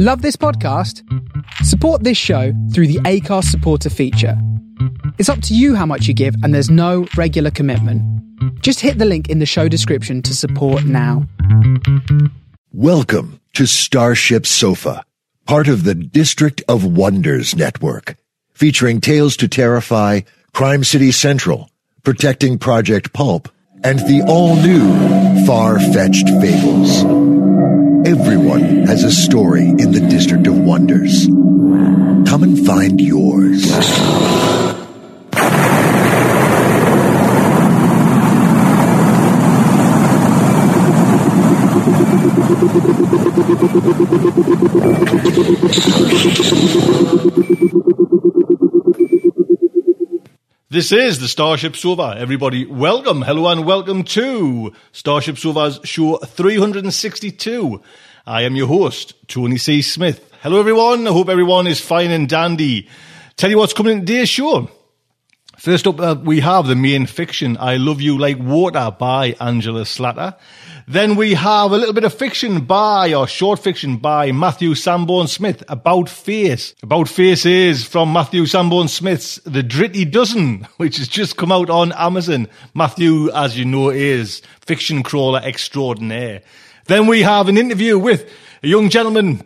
Love this podcast? Support this show through the Acast supporter feature. It's up to you how much you give, and there's no regular commitment. Just hit the link in the show description to support now. Welcome to Starship Sofa, part of the District of Wonders network, featuring Tales to Terrify, Crime City Central, Protecting Project Pulp, and the all-new Far-Fetched Fables. Everyone has a story in the District of Wonders. Come and find yours. This is the Starship Sofa. Everybody, welcome, hello, and welcome to Starship Sofa's show 362. I am your host, Tony C. Smith. Hello, everyone. I hope everyone is fine and dandy. Tell you what's coming in today's show. First up, uh, we have the main fiction, I Love You Like Water by Angela Slatter. Then we have a little bit of fiction by, or short fiction by Matthew Sanborn Smith, About Face. About Face is from Matthew Sanborn Smith's The Dritty Dozen, which has just come out on Amazon. Matthew, as you know, is fiction crawler extraordinaire. Then we have an interview with a young gentleman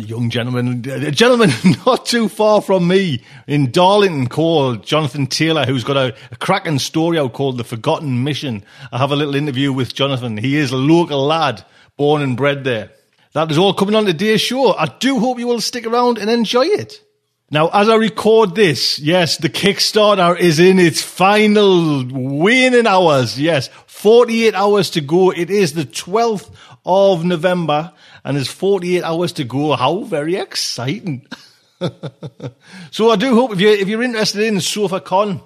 young gentleman, a gentleman not too far from me in Darlington called Jonathan Taylor, who's got a, a, cracking story out called The Forgotten Mission. I have a little interview with Jonathan. He is a local lad, born and bred there. That is all coming on today's show. I do hope you will stick around and enjoy it. Now, as I record this, yes, the Kickstarter is in its final waning hours. Yes, 48 hours to go. It is the 12th of November and there's 48 hours to go. How very exciting. so I do hope if you're, if you're interested in SofaCon,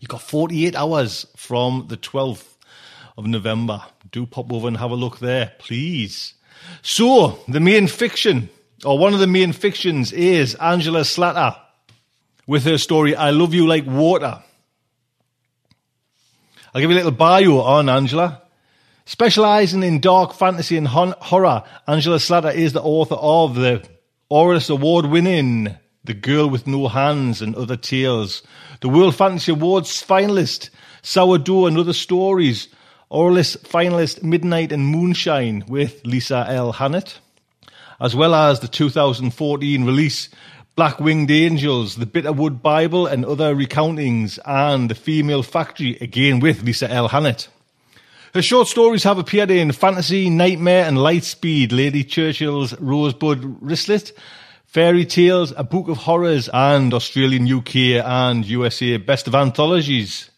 you've got 48 hours from the 12th of November. Do pop over and have a look there, please. So the main fiction, or one of the main fictions is Angela Slatter with her story, I Love You Like Water. I'll give you a little bio on Angela. Specializing in dark fantasy and horror, Angela Slatter is the author of the Aurealis Award winning The Girl with No Hands and Other Tales, the World Fantasy Awards finalist, Sourdough and Other Stories, Aurealis finalist Midnight and Moonshine with Lisa L. Hannett, as well as the 2014 release Black Winged Angels, The Bitterwood Bible and Other Recountings, and The Female Factory, again with Lisa L. Hannett. Her short stories have appeared in Fantasy, Nightmare, and Lightspeed, Lady Churchill's Rosebud Wristlet, Fearie Tales, A Book of Horrors, and Australian, UK, and USA Best of Anthologies.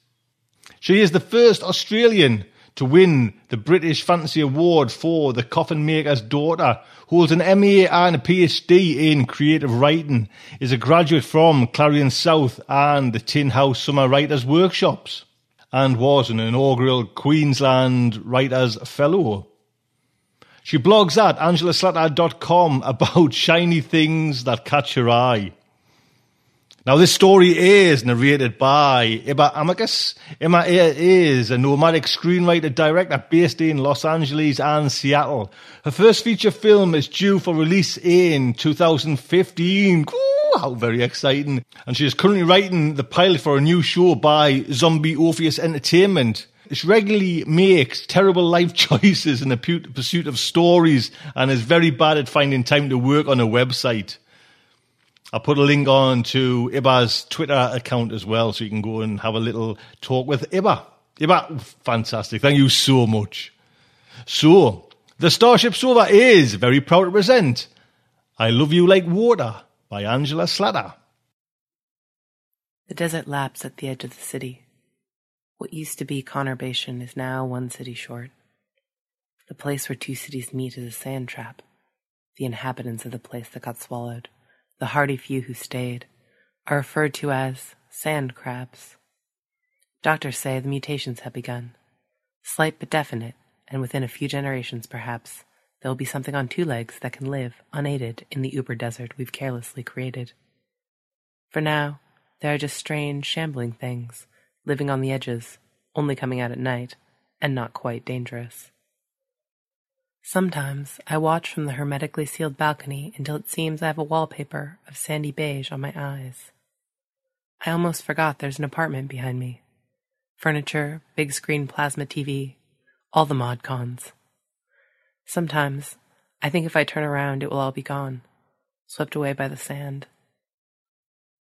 She is the first Australian to win the British Fantasy Award for The Coffin Maker's Daughter, holds an MA and a PhD in creative writing, is a graduate from Clarion South and the Tin House Summer Writers Workshops and was an inaugural Queensland Writers Fellow. She blogs at angelaslatter.com about shiny things that catch her eye. Now, this story is narrated by Ibba Armancas. Emma is a nomadic screenwriter director based in Los Angeles and Seattle. Her first feature film is due for release in 2015. Ooh, how very exciting. And she is currently writing the pilot for a new show by Zombie Orpheus Entertainment. She regularly makes terrible life choices in the pursuit of stories and is very bad at finding time to work on a website. I'll put a link on to Ibba's Twitter account as well, so you can go and have a little talk with Ibba. Ibba, fantastic. Thank you so much. So, the Starship Sofa is very proud to present I Love You Like Water by Angela Slatter. The desert laps at the edge of the city. What used to be Conurbation is now one city short. The place where two cities meet is a sand trap. The inhabitants of the place that got swallowed the hardy few who stayed, are referred to as sand crabs. Doctors say the mutations have begun, slight but definite, and within a few generations perhaps, there will be something on two legs that can live unaided in the uber desert we've carelessly created. For now, there are just strange, shambling things, living on the edges, only coming out at night, and not quite dangerous. Sometimes I watch from the hermetically sealed balcony until it seems I have a wallpaper of sandy beige on my eyes. I almost forgot there's an apartment behind me. Furniture, big screen plasma TV, all the mod cons. Sometimes I think if I turn around it will all be gone, swept away by the sand.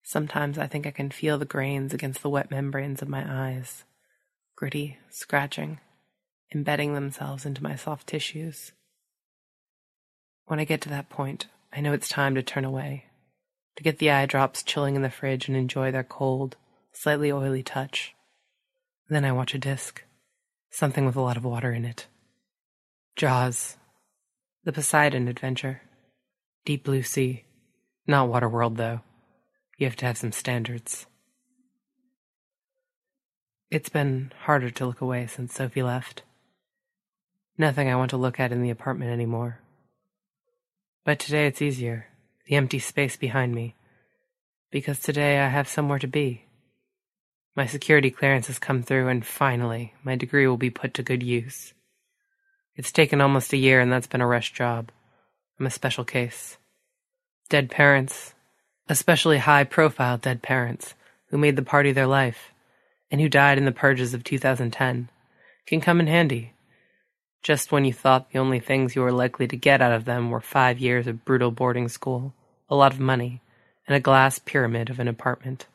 Sometimes I think I can feel the grains against the wet membranes of my eyes, gritty, scratching embedding themselves into my soft tissues. When I get to that point, I know it's time to turn away, to get the eye drops chilling in the fridge and enjoy their cold, slightly oily touch. Then I watch a disc, something with a lot of water in it. Jaws, the Poseidon adventure, Deep Blue Sea, not Waterworld though. You have to have some standards. It's been harder to look away since Sophie left. Nothing I want to look at in the apartment anymore. But today it's easier, the empty space behind me, because today I have somewhere to be. My security clearance has come through, and finally, my degree will be put to good use. It's taken almost a year, and that's been a rush job. I'm a special case. Dead parents, especially high profile dead parents, who made the party their life, and who died in the purges of 2010, can come in handy just when you thought the only things you were likely to get out of them were five years of brutal boarding school, a lot of money, and a glass pyramid of an apartment.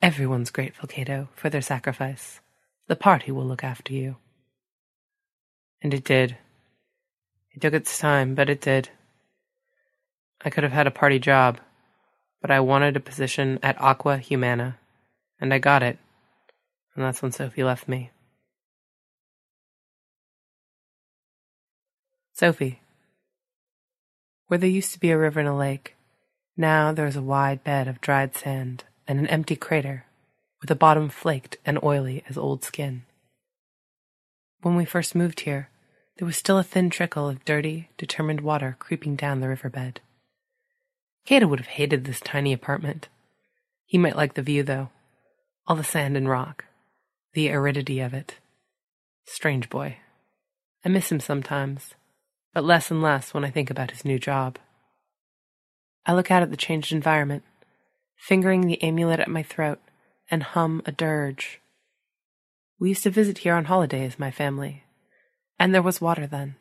Everyone's grateful, Cato, for their sacrifice. The party will look after you. And it did. It took its time, but it did. I could have had a party job, but I wanted a position at Aqua Humana, and I got it. And that's when Sophie left me. Sophie. Where there used to be a river and a lake, now there is a wide bed of dried sand and an empty crater with a bottom flaked and oily as old skin. When we first moved here, there was still a thin trickle of dirty, determined water creeping down the riverbed. Cato would have hated this tiny apartment. He might like the view, though. All the sand and rock. The aridity of it. Strange boy. I miss him sometimes but less and less when I think about his new job. I look out at the changed environment, fingering the amulet at my throat, and hum a dirge. We used to visit here on holidays, my family, and there was water then.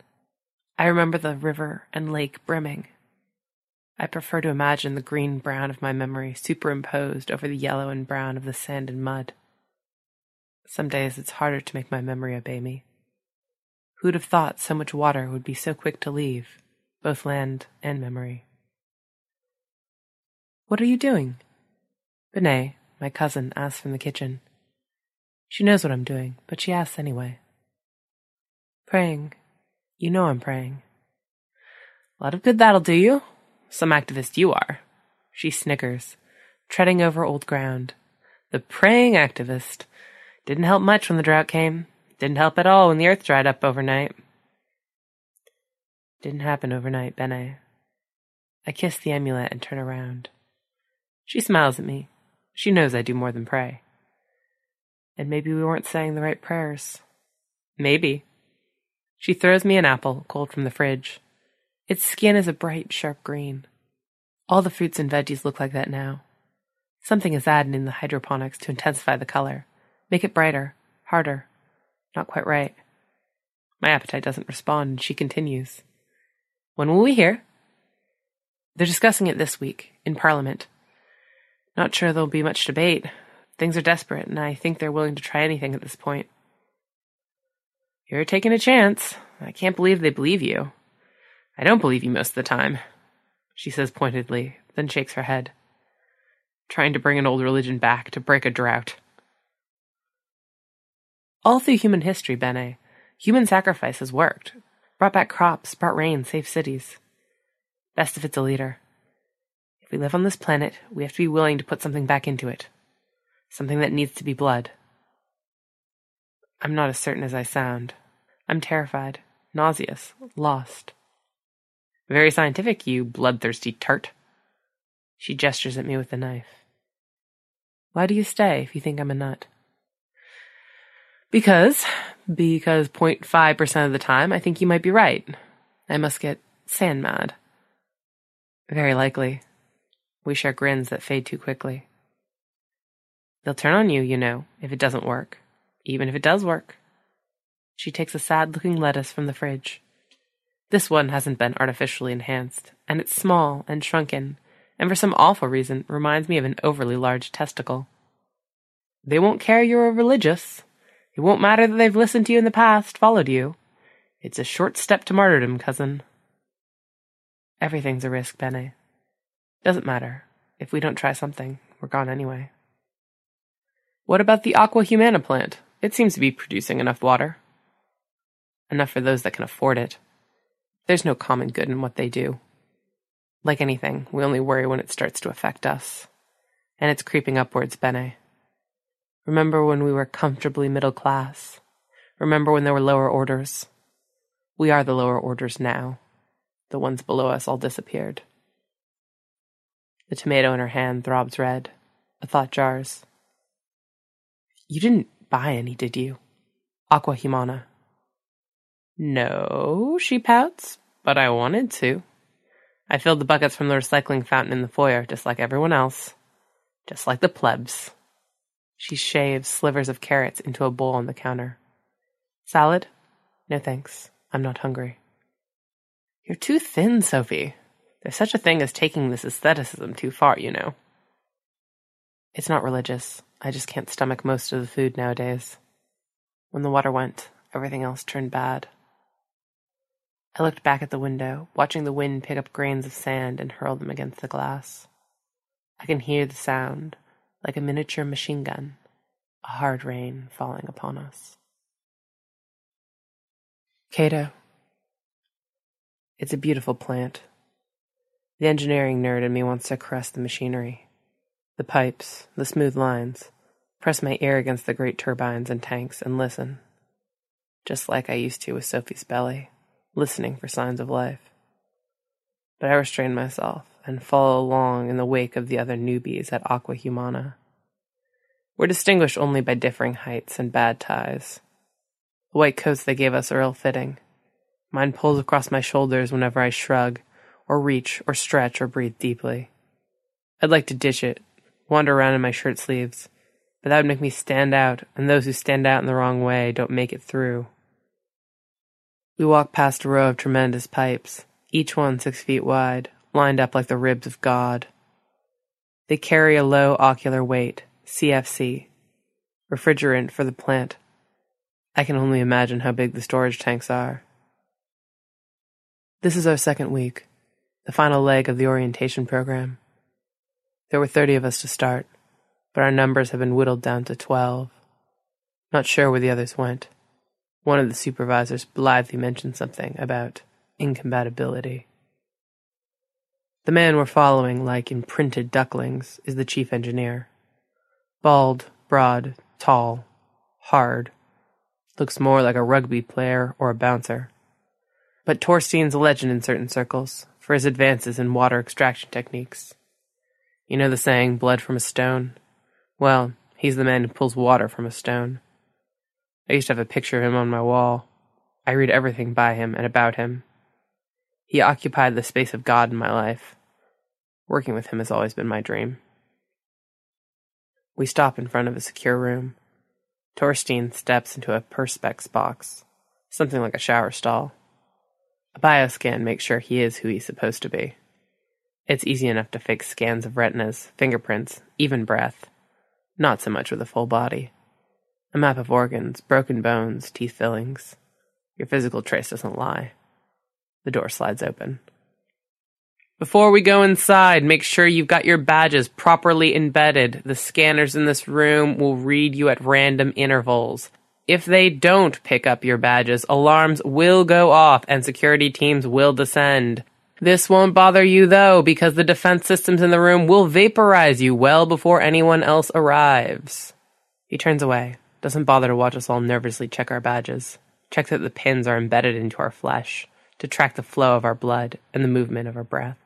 I remember the river and lake brimming. I prefer to imagine the green brown of my memory superimposed over the yellow and brown of the sand and mud. Some days it's harder to make my memory obey me. Who'd have thought so much water would be so quick to leave, both land and memory? What are you doing? Benet, my cousin, asks from the kitchen. She knows what I'm doing, but she asks anyway. Praying. You know I'm praying. A lot of good that'll do you. Some activist you are. She snickers, treading over old ground. The praying activist. Didn't help much when the drought came. Didn't help at all when the earth dried up overnight. Didn't happen overnight, Benet. I kiss the amulet and turn around. She smiles at me. She knows I do more than pray. And maybe we weren't saying the right prayers. Maybe. She throws me an apple, cold from the fridge. Its skin is a bright, sharp green. All the fruits and veggies look like that now. Something is added in the hydroponics to intensify the color, make it brighter, harder. Not quite right. My appetite doesn't respond, she continues. When will we hear? They're discussing it this week, in Parliament. Not sure there'll be much debate. Things are desperate, and I think they're willing to try anything at this point. You're taking a chance. I can't believe they believe you. I don't believe you most of the time, she says pointedly, then shakes her head. Trying to bring an old religion back to break a drought. All through human history, Benet, human sacrifice has worked. Brought back crops, brought rain, saved cities. Best if it's a leader. If we live on this planet, we have to be willing to put something back into it. Something that needs to be blood. I'm not as certain as I sound. I'm terrified, nauseous, lost. Very scientific, you bloodthirsty tart. She gestures at me with the knife. Why do you stay if you think I'm a nut? Because, because 0.5% of the time, I think you might be right. I must get sand mad. Very likely. We share grins that fade too quickly. They'll turn on you, you know, if it doesn't work. Even if it does work. She takes a sad looking lettuce from the fridge. This one hasn't been artificially enhanced, and it's small and shrunken, and for some awful reason reminds me of an overly large testicle. They won't care you're a religious. It won't matter that they've listened to you in the past, followed you. It's a short step to martyrdom, cousin. Everything's a risk, Bene. Doesn't matter. If we don't try something, we're gone anyway. What about the Aqua Humana plant? It seems to be producing enough water. Enough for those that can afford it. There's no common good in what they do. Like anything, we only worry when it starts to affect us. And it's creeping upwards, Bene. Remember when we were comfortably middle class? Remember when there were lower orders? We are the lower orders now. The ones below us all disappeared. The tomato in her hand throbs red. A thought jars. You didn't buy any, did you? Aqua Humana. No, she pouts, but I wanted to. I filled the buckets from the recycling fountain in the foyer, just like everyone else. Just like the plebs. She shaves slivers of carrots into a bowl on the counter. Salad? No thanks. I'm not hungry. You're too thin, Sophie. There's such a thing as taking this aestheticism too far, you know. It's not religious. I just can't stomach most of the food nowadays. When the water went, everything else turned bad. I looked back at the window, watching the wind pick up grains of sand and hurl them against the glass. I can hear the sound, like a miniature machine gun, a hard rain falling upon us. Cato. It's a beautiful plant. The engineering nerd in me wants to caress the machinery. The pipes, the smooth lines, press my ear against the great turbines and tanks and listen. Just like I used to with Sophie's belly, listening for signs of life. But I restrain myself and follow along in the wake of the other newbies at Aqua Humana. We're distinguished only by differing heights and bad ties. The white coats they gave us are ill fitting. Mine pulls across my shoulders whenever I shrug, or reach, or stretch, or breathe deeply. I'd like to ditch it, wander around in my shirt sleeves, but that would make me stand out, and those who stand out in the wrong way don't make it through. We walk past a row of tremendous pipes, each one six feet wide, lined up like the ribs of God. They carry a low molecular weight, CFC, refrigerant for the plant. I can only imagine how big the storage tanks are. This is our second week, the final leg of the orientation program. There were 30 of us to start but our numbers have been whittled down to 12. Not sure where the others went. One of the supervisors blithely mentioned something about incompatibility. The man we're following, like imprinted ducklings, is the chief engineer. Bald, broad, tall, hard. Looks more like a rugby player or a bouncer. But Torstein's a legend in certain circles for his advances in water extraction techniques. You know the saying, blood from a stone? Well, he's the man who pulls water from a stone. I used to have a picture of him on my wall. I read everything by him and about him. He occupied the space of God in my life. Working with him has always been my dream. We stop in front of a secure room. Torstein steps into a perspex box, something like a shower stall. A bioscan makes sure he is who he's supposed to be. It's easy enough to fake scans of retinas, fingerprints, even breath. Not so much with a full body. A map of organs, broken bones, teeth fillings. Your physical trace doesn't lie. The door slides open. Before we go inside, make sure you've got your badges properly embedded. The scanners in this room will read you at random intervals. If they don't pick up your badges, alarms will go off and security teams will descend. This won't bother you though, because the defense systems in the room will vaporize you well before anyone else arrives. He turns away, doesn't bother to watch us all nervously check our badges, check that the pins are embedded into our flesh, to track the flow of our blood and the movement of our breath.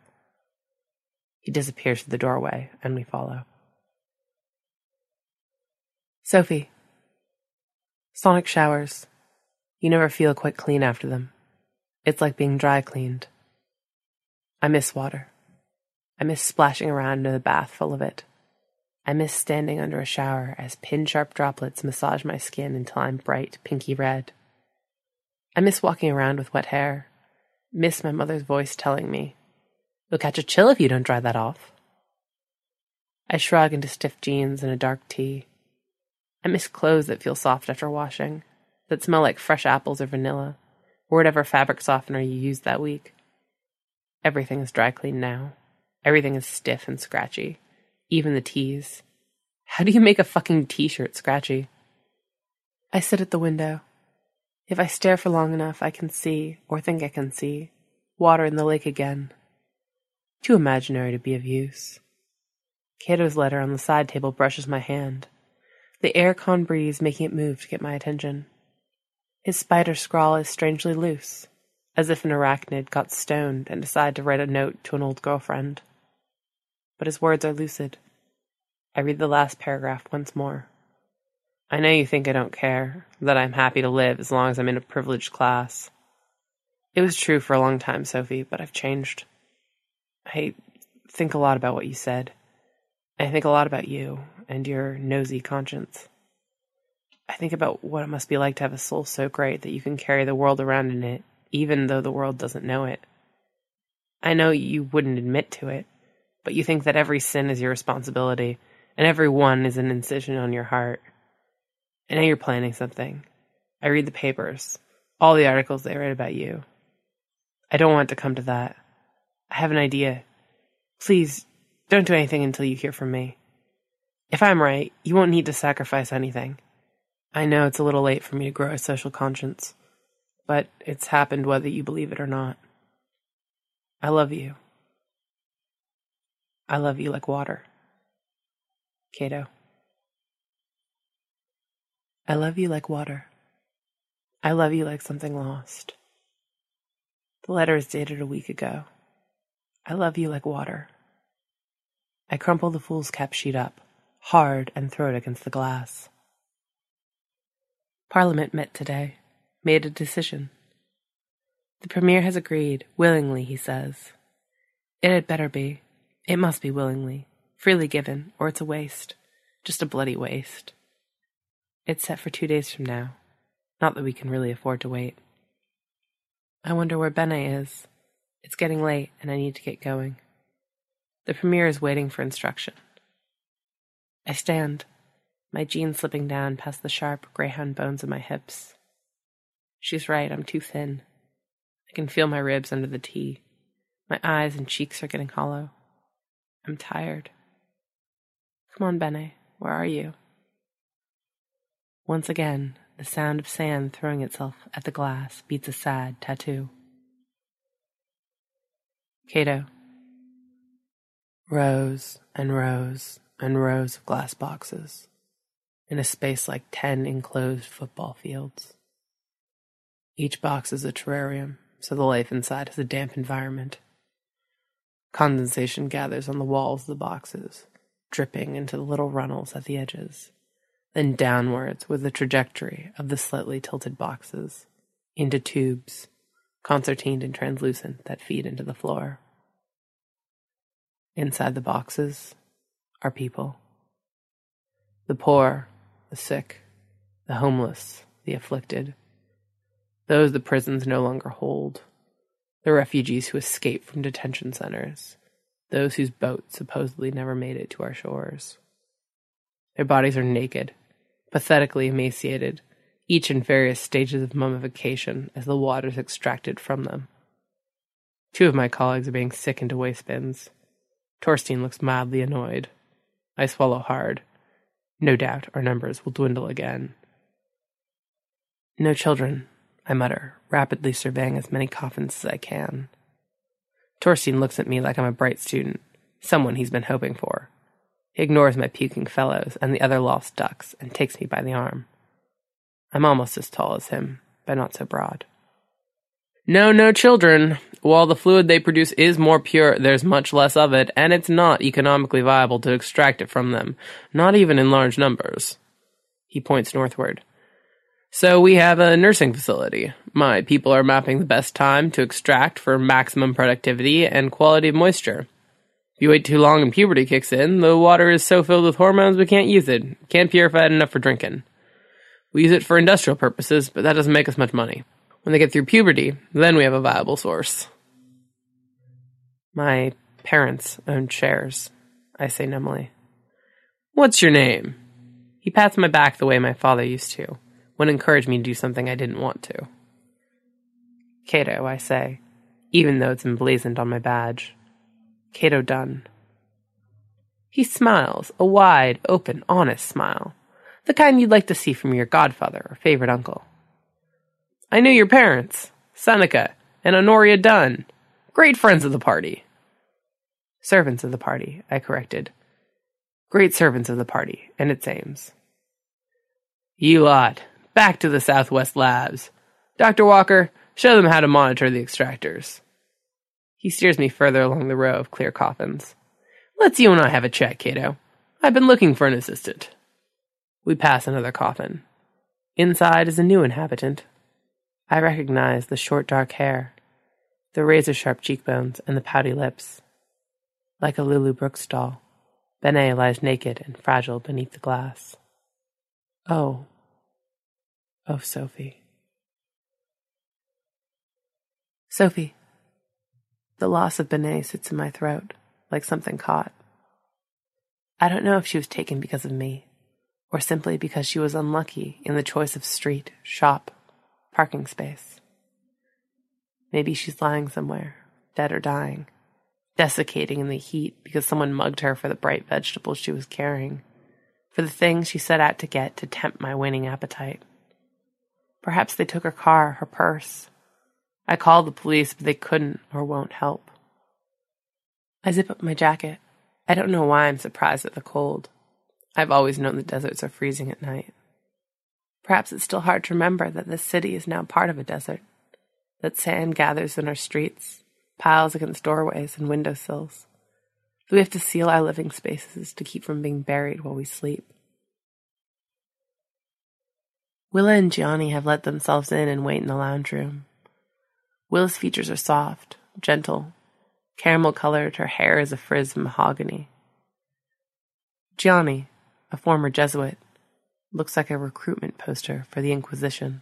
He disappears through the doorway, and we follow. Sophie. Sonic showers. You never feel quite clean after them. It's like being dry cleaned. I miss water. I miss splashing around in the bath full of it. I miss standing under a shower as pin sharp droplets massage my skin until I'm bright pinky red. I miss walking around with wet hair. Miss my mother's voice telling me, You'll catch a chill if you don't dry that off. I shrug into stiff jeans and a dark tee. I miss clothes that feel soft after washing, that smell like fresh apples or vanilla, or whatever fabric softener you used that week. Everything is dry cleaned now. Everything is stiff and scratchy. Even the tees. How do you make a fucking t shirt scratchy? I sit at the window. If I stare for long enough, I can see, or think I can see, water in the lake again. Too imaginary to be of use. Cato's letter on the side table brushes my hand, the aircon breeze making it move to get my attention. His spider scrawl is strangely loose, as if an arachnid got stoned and decided to write a note to an old girlfriend. But his words are lucid. I read the last paragraph once more. I know you think I don't care, that I'm happy to live as long as I'm in a privileged class. It was true for a long time, Sophie, but I've changed. I think a lot about what you said. I think a lot about you and your nosy conscience. I think about what it must be like to have a soul so great that you can carry the world around in it, even though the world doesn't know it. I know you wouldn't admit to it, but you think that every sin is your responsibility, and every one is an incision on your heart. I know you're planning something. I read the papers, all the articles they write about you. I don't want to come to that. I have an idea. Please don't do anything until you hear from me. If I'm right, you won't need to sacrifice anything. I know it's a little late for me to grow a social conscience, but it's happened whether you believe it or not. I love you. I love you like water. Cato. I love you like water. I love you like something lost. The letter is dated a week ago. I love you like water. I crumple the fool's cap sheet up, hard, and throw it against the glass. Parliament met today, made a decision. The Premier has agreed, willingly, he says. It had better be. It must be willingly, freely given, or it's a waste. Just a bloody waste. It's set for two days from now. Not that we can really afford to wait. I wonder where Bene is. It's getting late, and I need to get going. The Premier is waiting for instruction. I stand, my jeans slipping down past the sharp greyhound bones of my hips. She's right, I'm too thin. I can feel my ribs under the tee. My eyes and cheeks are getting hollow. I'm tired. Come on, Bene, where are you? Once again, the sound of sand throwing itself at the glass beats a sad tattoo. Cato, rows and rows and rows of glass boxes in a space like 10 enclosed football fields. Each box is a terrarium, so the life inside has a damp environment. Condensation gathers on the walls of the boxes, dripping into the little runnels at the edges, then downwards with the trajectory of the slightly tilted boxes into tubes, concertined and translucent, that feed into the floor. Inside the boxes are people. The poor, the sick, the homeless, the afflicted. Those the prisons no longer hold. The refugees who escape from detention centers. Those whose boats supposedly never made it to our shores. Their bodies are naked, pathetically emaciated, each in various stages of mummification as the water is extracted from them. Two of my colleagues are being sick into waste bins. Torstein looks mildly annoyed. I swallow hard. No doubt our numbers will dwindle again. No children, I mutter, rapidly surveying as many coffins as I can. Torstein looks at me like I'm a bright student, someone he's been hoping for. Ignores my puking fellows and the other lost ducks and takes me by the arm. I'm almost as tall as him, but not so broad. No, no children. While the fluid they produce is more pure, there's much less of it, and it's not economically viable to extract it from them, not even in large numbers. He points northward. So we have a nursing facility. My people are mapping the best time to extract for maximum productivity and quality of moisture. If you wait too long and puberty kicks in, the water is so filled with hormones we can't use it. Can't purify it enough for drinking. We use it for industrial purposes, but that doesn't make us much money. When they get through puberty, then we have a viable source. My parents own shares, I say numbly. What's your name? He pats my back the way my father used to, when encouraged me to do something I didn't want to. Cato, I say, even though it's emblazoned on my badge. Cato Dunn. He smiles, a wide, open, honest smile, the kind you'd like to see from your godfather or favorite uncle. I knew your parents, Seneca and Honoria Dunn, great friends of the party. Servants of the party, I corrected. Great servants of the party and its aims. You lot, back to the Southwest Labs. Dr. Walker, show them how to monitor the extractors. He steers me further along the row of clear coffins. Let's you and I have a chat, Cato. I've been looking for an assistant. We pass another coffin. Inside is a new inhabitant. I recognize the short dark hair, the razor sharp cheekbones, and the pouty lips. Like a Lulu Brooks doll, Benet lies naked and fragile beneath the glass. Oh. Oh, Sophie. Sophie. The loss of Benet sits in my throat, like something caught. I don't know if she was taken because of me, or simply because she was unlucky in the choice of street, shop, parking space. Maybe she's lying somewhere, dead or dying, desiccating in the heat because someone mugged her for the bright vegetables she was carrying, for the things she set out to get to tempt my waning appetite. Perhaps they took her car, her purse, I called the police, but they couldn't or won't help. I zip up my jacket. I don't know why I'm surprised at the cold. I've always known the deserts are freezing at night. Perhaps it's still hard to remember that this city is now part of a desert, that sand gathers in our streets, piles against doorways and windowsills. That we have to seal our living spaces to keep from being buried while we sleep. Willa and Gianni have let themselves in and wait in the lounge room. Willa's features are soft, gentle, caramel colored, her hair is a frizz of mahogany. Gianni, a former Jesuit, looks like a recruitment poster for the Inquisition.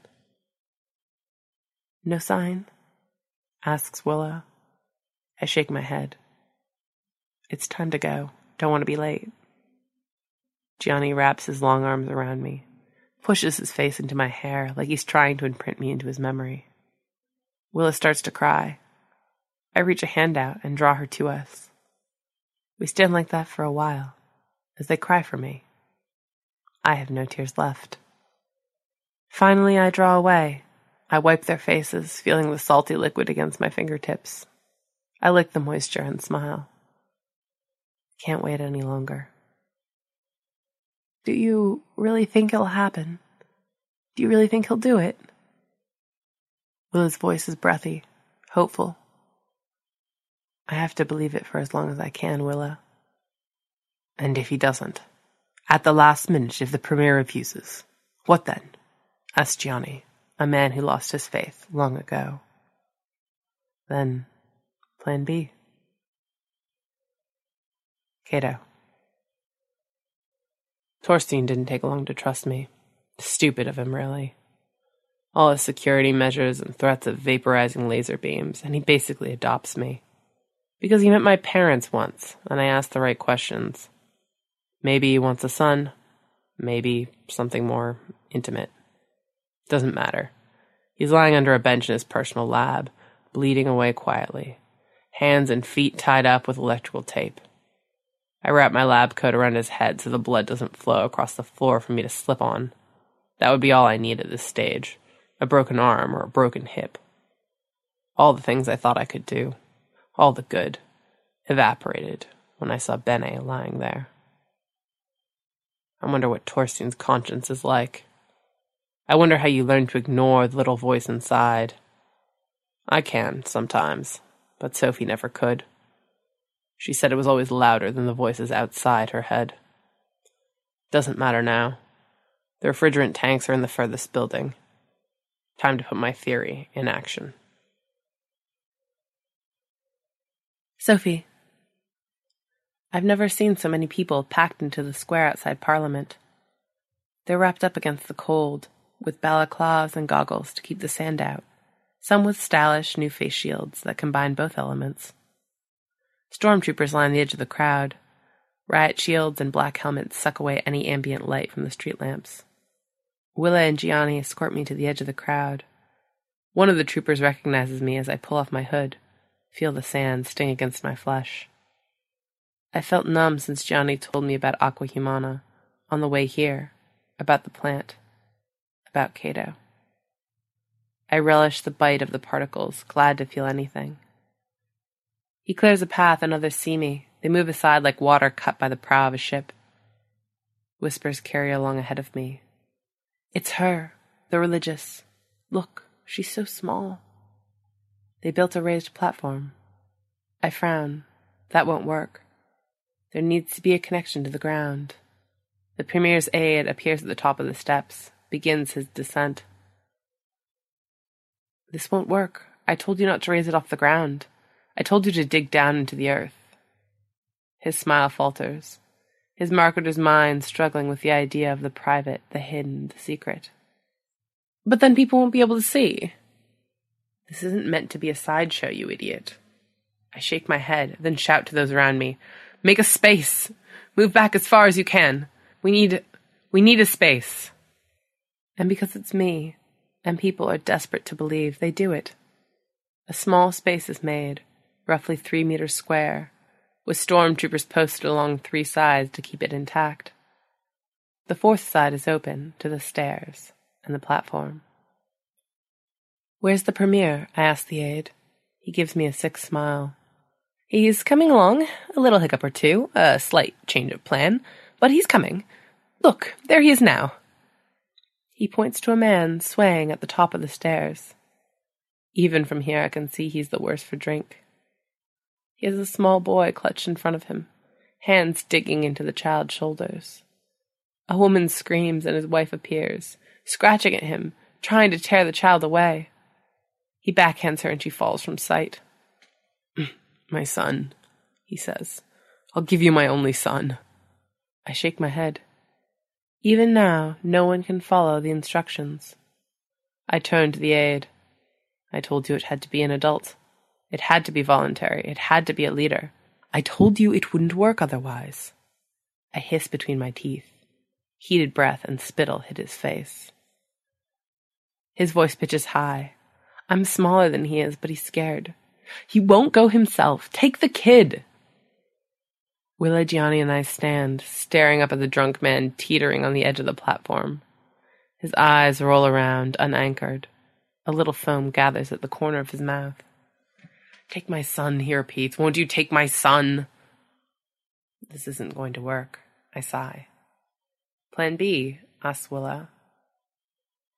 No sign? asks Willa. I shake my head. It's time to go. Don't want to be late. Gianni wraps his long arms around me, pushes his face into my hair like he's trying to imprint me into his memory. Willa starts to cry. I reach a hand out and draw her to us. We stand like that for a while, as they cry for me. I have no tears left. Finally, I draw away. I wipe their faces, feeling the salty liquid against my fingertips. I lick the moisture and smile. Can't wait any longer. Do you really think it'll happen? Do you really think he'll do it? Willa's voice is breathy, hopeful. I have to believe it for as long as I can, Willa. And if he doesn't? At the last minute, if the Premier refuses? What then? asked Gianni, a man who lost his faith long ago. Then, Plan B. Cato. Torstein didn't take long to trust me. Stupid of him, really all his security measures and threats of vaporizing laser beams, and he basically adopts me. Because he met my parents once, and I asked the right questions. Maybe he wants a son, maybe something more intimate. Doesn't matter. He's lying under a bench in his personal lab, bleeding away quietly, hands and feet tied up with electrical tape. I wrap my lab coat around his head so the blood doesn't flow across the floor for me to slip on. That would be all I need at this stage a broken arm or a broken hip. All the things I thought I could do, all the good, evaporated when I saw Benet lying there. I wonder what Torstein's conscience is like. I wonder how you learn to ignore the little voice inside. I can, sometimes, but Sophie never could. She said it was always louder than the voices outside her head. Doesn't matter now. The refrigerant tanks are in the furthest building. Time to put my theory in action. Sophie, I've never seen so many people packed into the square outside Parliament. They're wrapped up against the cold, with balaclavas and goggles to keep the sand out, some with stylish new face shields that combine both elements. Stormtroopers line the edge of the crowd. Riot shields and black helmets suck away any ambient light from the street lamps. Willa and Gianni escort me to the edge of the crowd. One of the troopers recognizes me as I pull off my hood, feel the sand sting against my flesh. I felt numb since Gianni told me about Aqua Humana on the way here, about the plant, about Cato. I relish the bite of the particles, glad to feel anything. He clears a path and others see me. They move aside like water cut by the prow of a ship. Whispers carry along ahead of me. It's her, the religious. Look, she's so small. They built a raised platform. I frown. That won't work. There needs to be a connection to the ground. The Premier's aide appears at the top of the steps, begins his descent. This won't work. I told you not to raise it off the ground. I told you to dig down into the earth. His smile falters, his marketer's mind struggling with the idea of the private, the hidden, the secret. But then people won't be able to see. This isn't meant to be a sideshow, you idiot. I shake my head, then shout to those around me Make a space! Move back as far as you can! We need. we need a space! And because it's me, and people are desperate to believe, they do it. A small space is made, roughly three meters square, with stormtroopers posted along three sides to keep it intact. The fourth side is open to the stairs and the platform. Where's the Premier? I ask the aide. He gives me a sick smile. He's coming along, a little hiccup or two, a slight change of plan, but he's coming. Look, there he is now. He points to a man swaying at the top of the stairs. Even from here, I can see he's the worse for drink. He has a small boy clutched in front of him, hands digging into the child's shoulders. A woman screams and his wife appears, scratching at him, trying to tear the child away. He backhands her and she falls from sight. Mm, my son, he says. I'll give you my only son. I shake my head. Even now, no one can follow the instructions. I turn to the aide. I told you it had to be an adult. It had to be voluntary. It had to be a leader. I told you it wouldn't work otherwise. I hiss between my teeth. Heated breath and spittle hit his face. His voice pitches high. I'm smaller than he is, but he's scared. He won't go himself. Take the kid. Willa, Gianni, and I stand, staring up at the drunk man teetering on the edge of the platform. His eyes roll around, unanchored. A little foam gathers at the corner of his mouth. Take my son, he repeats. Won't you take my son? This isn't going to work. I sigh. Plan B, asks Willa.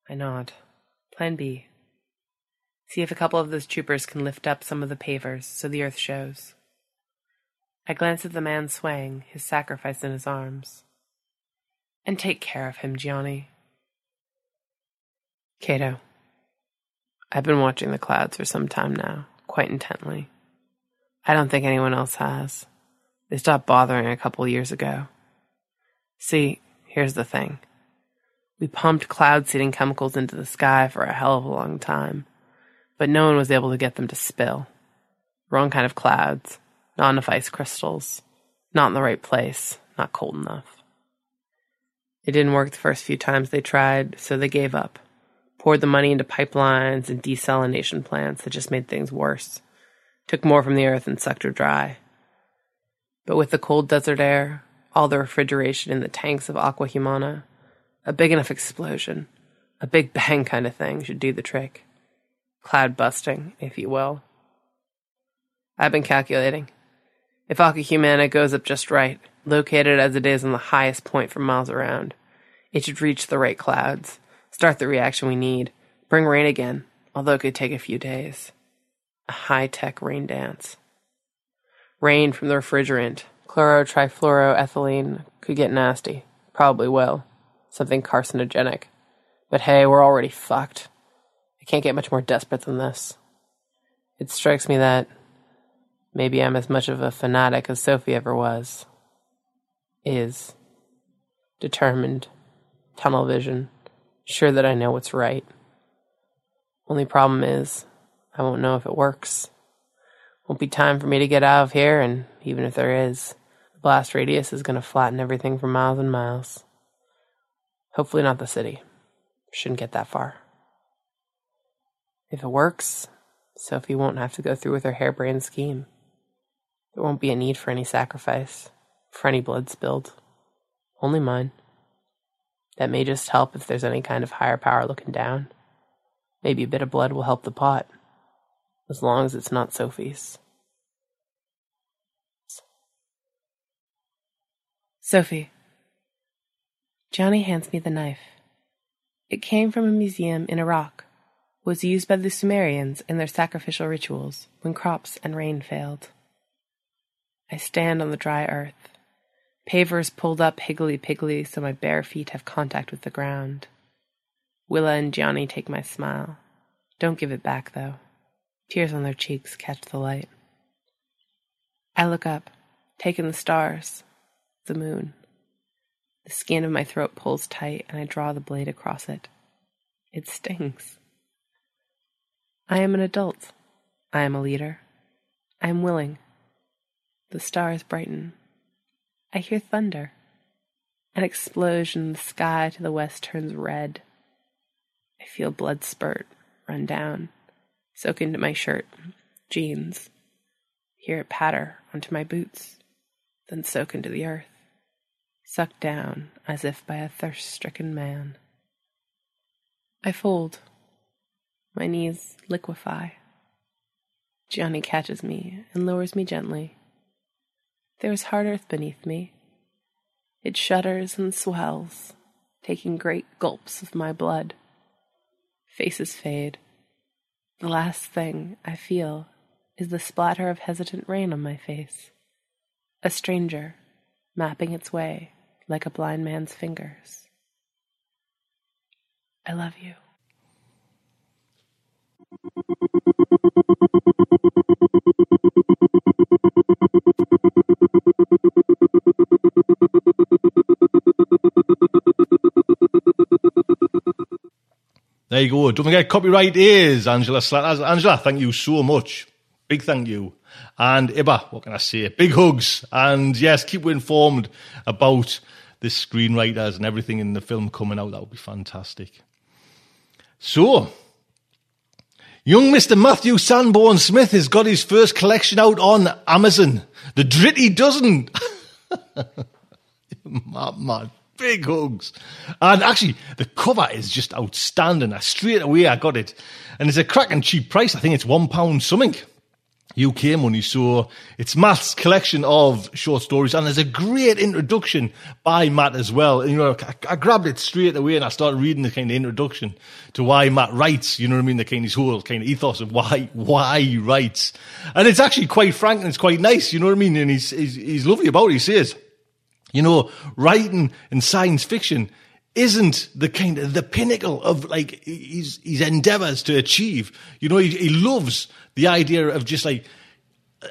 I nod. Plan B. See if a couple of those troopers can lift up some of the pavers so the earth shows. I glance at the man swaying, his sacrifice in his arms. And take care of him, Gianni. Cato, I've been watching the clouds for some time now, quite intently. I don't think anyone else has. They stopped bothering a couple years ago. See, here's the thing. We pumped cloud seeding chemicals into the sky for a hell of a long time but no one was able to get them to spill. Wrong kind of clouds, not enough ice crystals, not in the right place, not cold enough. It didn't work the first few times they tried, so they gave up. Poured the money into pipelines and desalination plants that just made things worse. Took more from the earth and sucked her dry. But with the cold desert air, all the refrigeration in the tanks of Aqua Humana, a big enough explosion, a big bang kind of thing should do the trick cloud busting, if you will. I've been calculating. If Aqua Humana goes up just right, located as it is on the highest point for miles around, it should reach the right clouds, start the reaction we need, bring rain again, although it could take a few days. A high tech rain dance. Rain from the refrigerant, chlorotrifluoroethylene, could get nasty. Probably will. something carcinogenic. But hey, we're already fucked. I can't get much more desperate than this. It strikes me that maybe I'm as much of a fanatic as Sophie ever was. Is. Determined. Tunnel vision. Sure that I know what's right. Only problem is, I won't know if it works. Won't be time for me to get out of here, and even if there is, the blast radius is going to flatten everything for miles and miles. Hopefully, not the city. Shouldn't get that far. If it works, Sophie won't have to go through with her harebrained scheme. There won't be a need for any sacrifice, for any blood spilled. Only mine. That may just help if there's any kind of higher power looking down. Maybe a bit of blood will help the pot, as long as it's not Sophie's. Sophie. Johnny hands me the knife. It came from a museum in Iraq, was used by the Sumerians in their sacrificial rituals when crops and rain failed. I stand on the dry earth. Pavers pulled up higgledy-piggledy so my bare feet have contact with the ground. Willa and Johnny take my smile. Don't give it back, though. Tears on their cheeks catch the light. I look up, take in the stars, the moon. The skin of my throat pulls tight, and I draw the blade across it. It stings. I am an adult. I am a leader. I am willing. The stars brighten. I hear thunder. An explosion the sky to the west turns red. I feel blood spurt, run down, soak into my shirt, jeans, hear it patter onto my boots, then soak into the earth sucked down as if by a thirst stricken man. I fold. My knees liquefy. Johnny catches me and lowers me gently. There is hard earth beneath me. It shudders and swells, taking great gulps of my blood. Faces fade. The last thing I feel is the splatter of hesitant rain on my face. A stranger mapping its way like a blind man's fingers. I love you. There you go. Don't forget, copyright is Angela Slatter's. Angela, thank you so much. Big thank you. And Ibba, what can I say? Big hugs. And yes, keep informed about the screenwriters and everything in the film coming out. That would be fantastic. So, young Mr. Matthew Sanborn Smith has got his first collection out on Amazon. The Dritty Dozen. mad, mad. Big hugs. And actually, the cover is just outstanding. I straight away I got it. And it's a cracking cheap price. I think it's one pound something. UK money. So it's Matt's collection of short stories, and there's a great introduction by Matt as well. And, you know, I, I, grabbed it straight away and I started reading the kind of introduction to why Matt writes. You know what I mean? The kind of his whole kind of ethos of why why he writes, and it's actually quite frank and it's quite nice. You know what I mean? And he's he's, he's lovely about it. He says, you know, writing in science fiction isn't the kind of the pinnacle of like his his endeavors to achieve. You know, he, he loves the idea of just like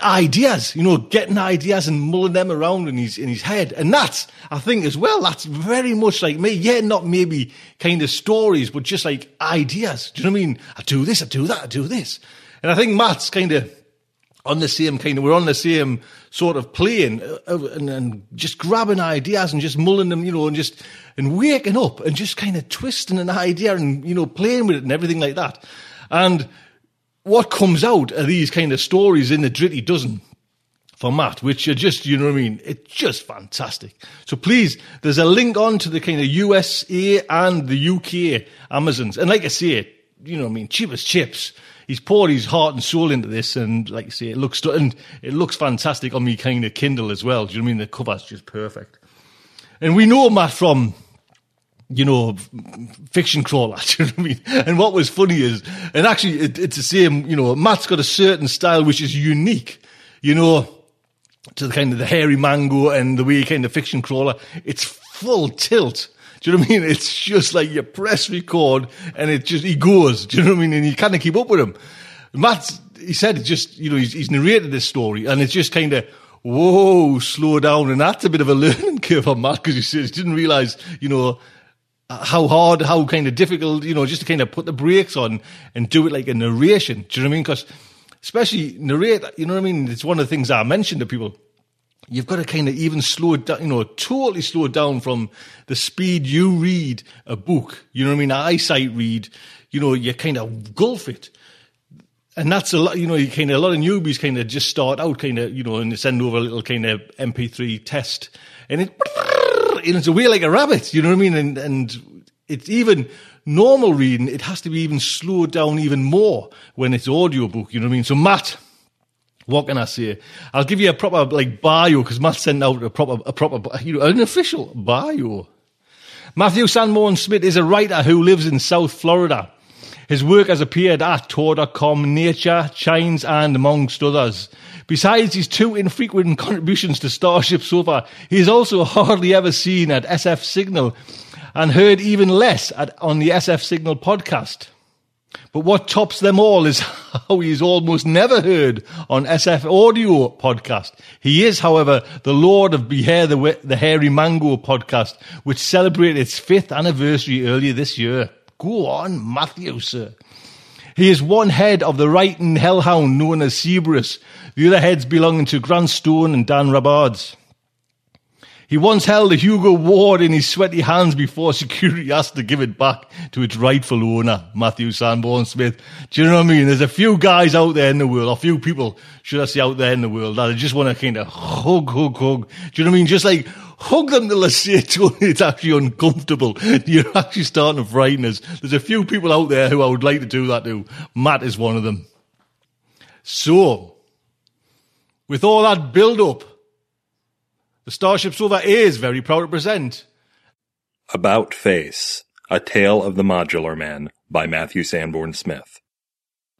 ideas, you know, getting ideas and mulling them around in his in his head. And that's, I think, as well, that's very much like me. Yeah, not maybe kind of stories, but just like ideas. Do you know what I mean? I do this, I do that, I do this. And I think Matt's kind of on the same kind of, we're on the same sort of plane uh, and, and just grabbing ideas and just mulling them, you know, and just, and waking up and just kind of twisting an idea and, you know, playing with it and everything like that. And, what comes out are these kind of stories in the Dritty Dozen for Matt, which are just, you know what I mean? It's just fantastic. So please, there's a link on to the kind of USA and the UK Amazons. And like I say, you know what I mean? Cheapest chips. He's poured his heart and soul into this, and like I say, it looks and it looks fantastic on me kind of Kindle as well. Do you know what I mean? The cover's just perfect. And we know Matt from you know, fiction crawler. you know what I mean? And what was funny is, and actually it, it's the same, you know, Matt's got a certain style which is unique, you know, to the kind of the hairy mango and the way kind of fiction crawler. It's full tilt. Do you know what I mean? It's just like you press record and it just, he goes. Do you know what I mean? And you kind of keep up with him. Matt, he said, just, you know, he's, he's narrated this story and it's just kind of, whoa, slow down. And that's a bit of a learning curve on Matt because he says, he didn't realize, you know, how hard, how kind of difficult, you know, just to kind of put the brakes on and do it like a narration. Do you know what I mean? Because especially narrate, you know what I mean? It's one of the things I mentioned to people. You've got to kind of even slow it down, you know, totally slow it down from the speed you read a book. You know what I mean? Eyesight read, you know, you kind of gulf it. And that's a lot, you know, you kind of, a lot of newbies kind of just start out kind of, you know, and send over a little kind of MP3 test and it, it's away like a rabbit, you know what I mean? And, and it's even normal reading, it has to be even slowed down even more when it's audiobook, you know what I mean? So Matt, what can I say? I'll give you a proper like bio because Matt sent out a proper, a proper, you know, an official bio. Matthew Sanborn Smith is a writer who lives in South Florida. His work has appeared at Tor.com, Nature, Chizine, and amongst others. Besides his two infrequent contributions to Starship Sofa, he is also hardly ever seen at SF Signal and heard even less at, on the SF Signal podcast. But what tops them all is how he is almost never heard on SF Audio podcast. He is, however, the Lord of Behair the, the Hairy Mango podcast, which celebrated its fifth anniversary earlier this year. Go on, Matthew, sir. He is one head of the Wrighton Hellhound known as Cerberus, the other heads belonging to Grant Stone and Dan Robards. He once held a Hugo Award in his sweaty hands before security asked to give it back to its rightful owner, Matthew Sanborn Smith. Do you know what I mean? There's a few guys out there in the world, a few people, should I say, out there in the world that I just want to kind of hug, hug, hug. Do you know what I mean? Just like hug them till they say it's actually uncomfortable. You're actually starting to frighten us. There's a few people out there who I would like to do that to. Matt is one of them. So, with all that build up, the Starship Sofa is very proud to present About Face, A Tale of the Modular Man by Matthew Sanborn Smith.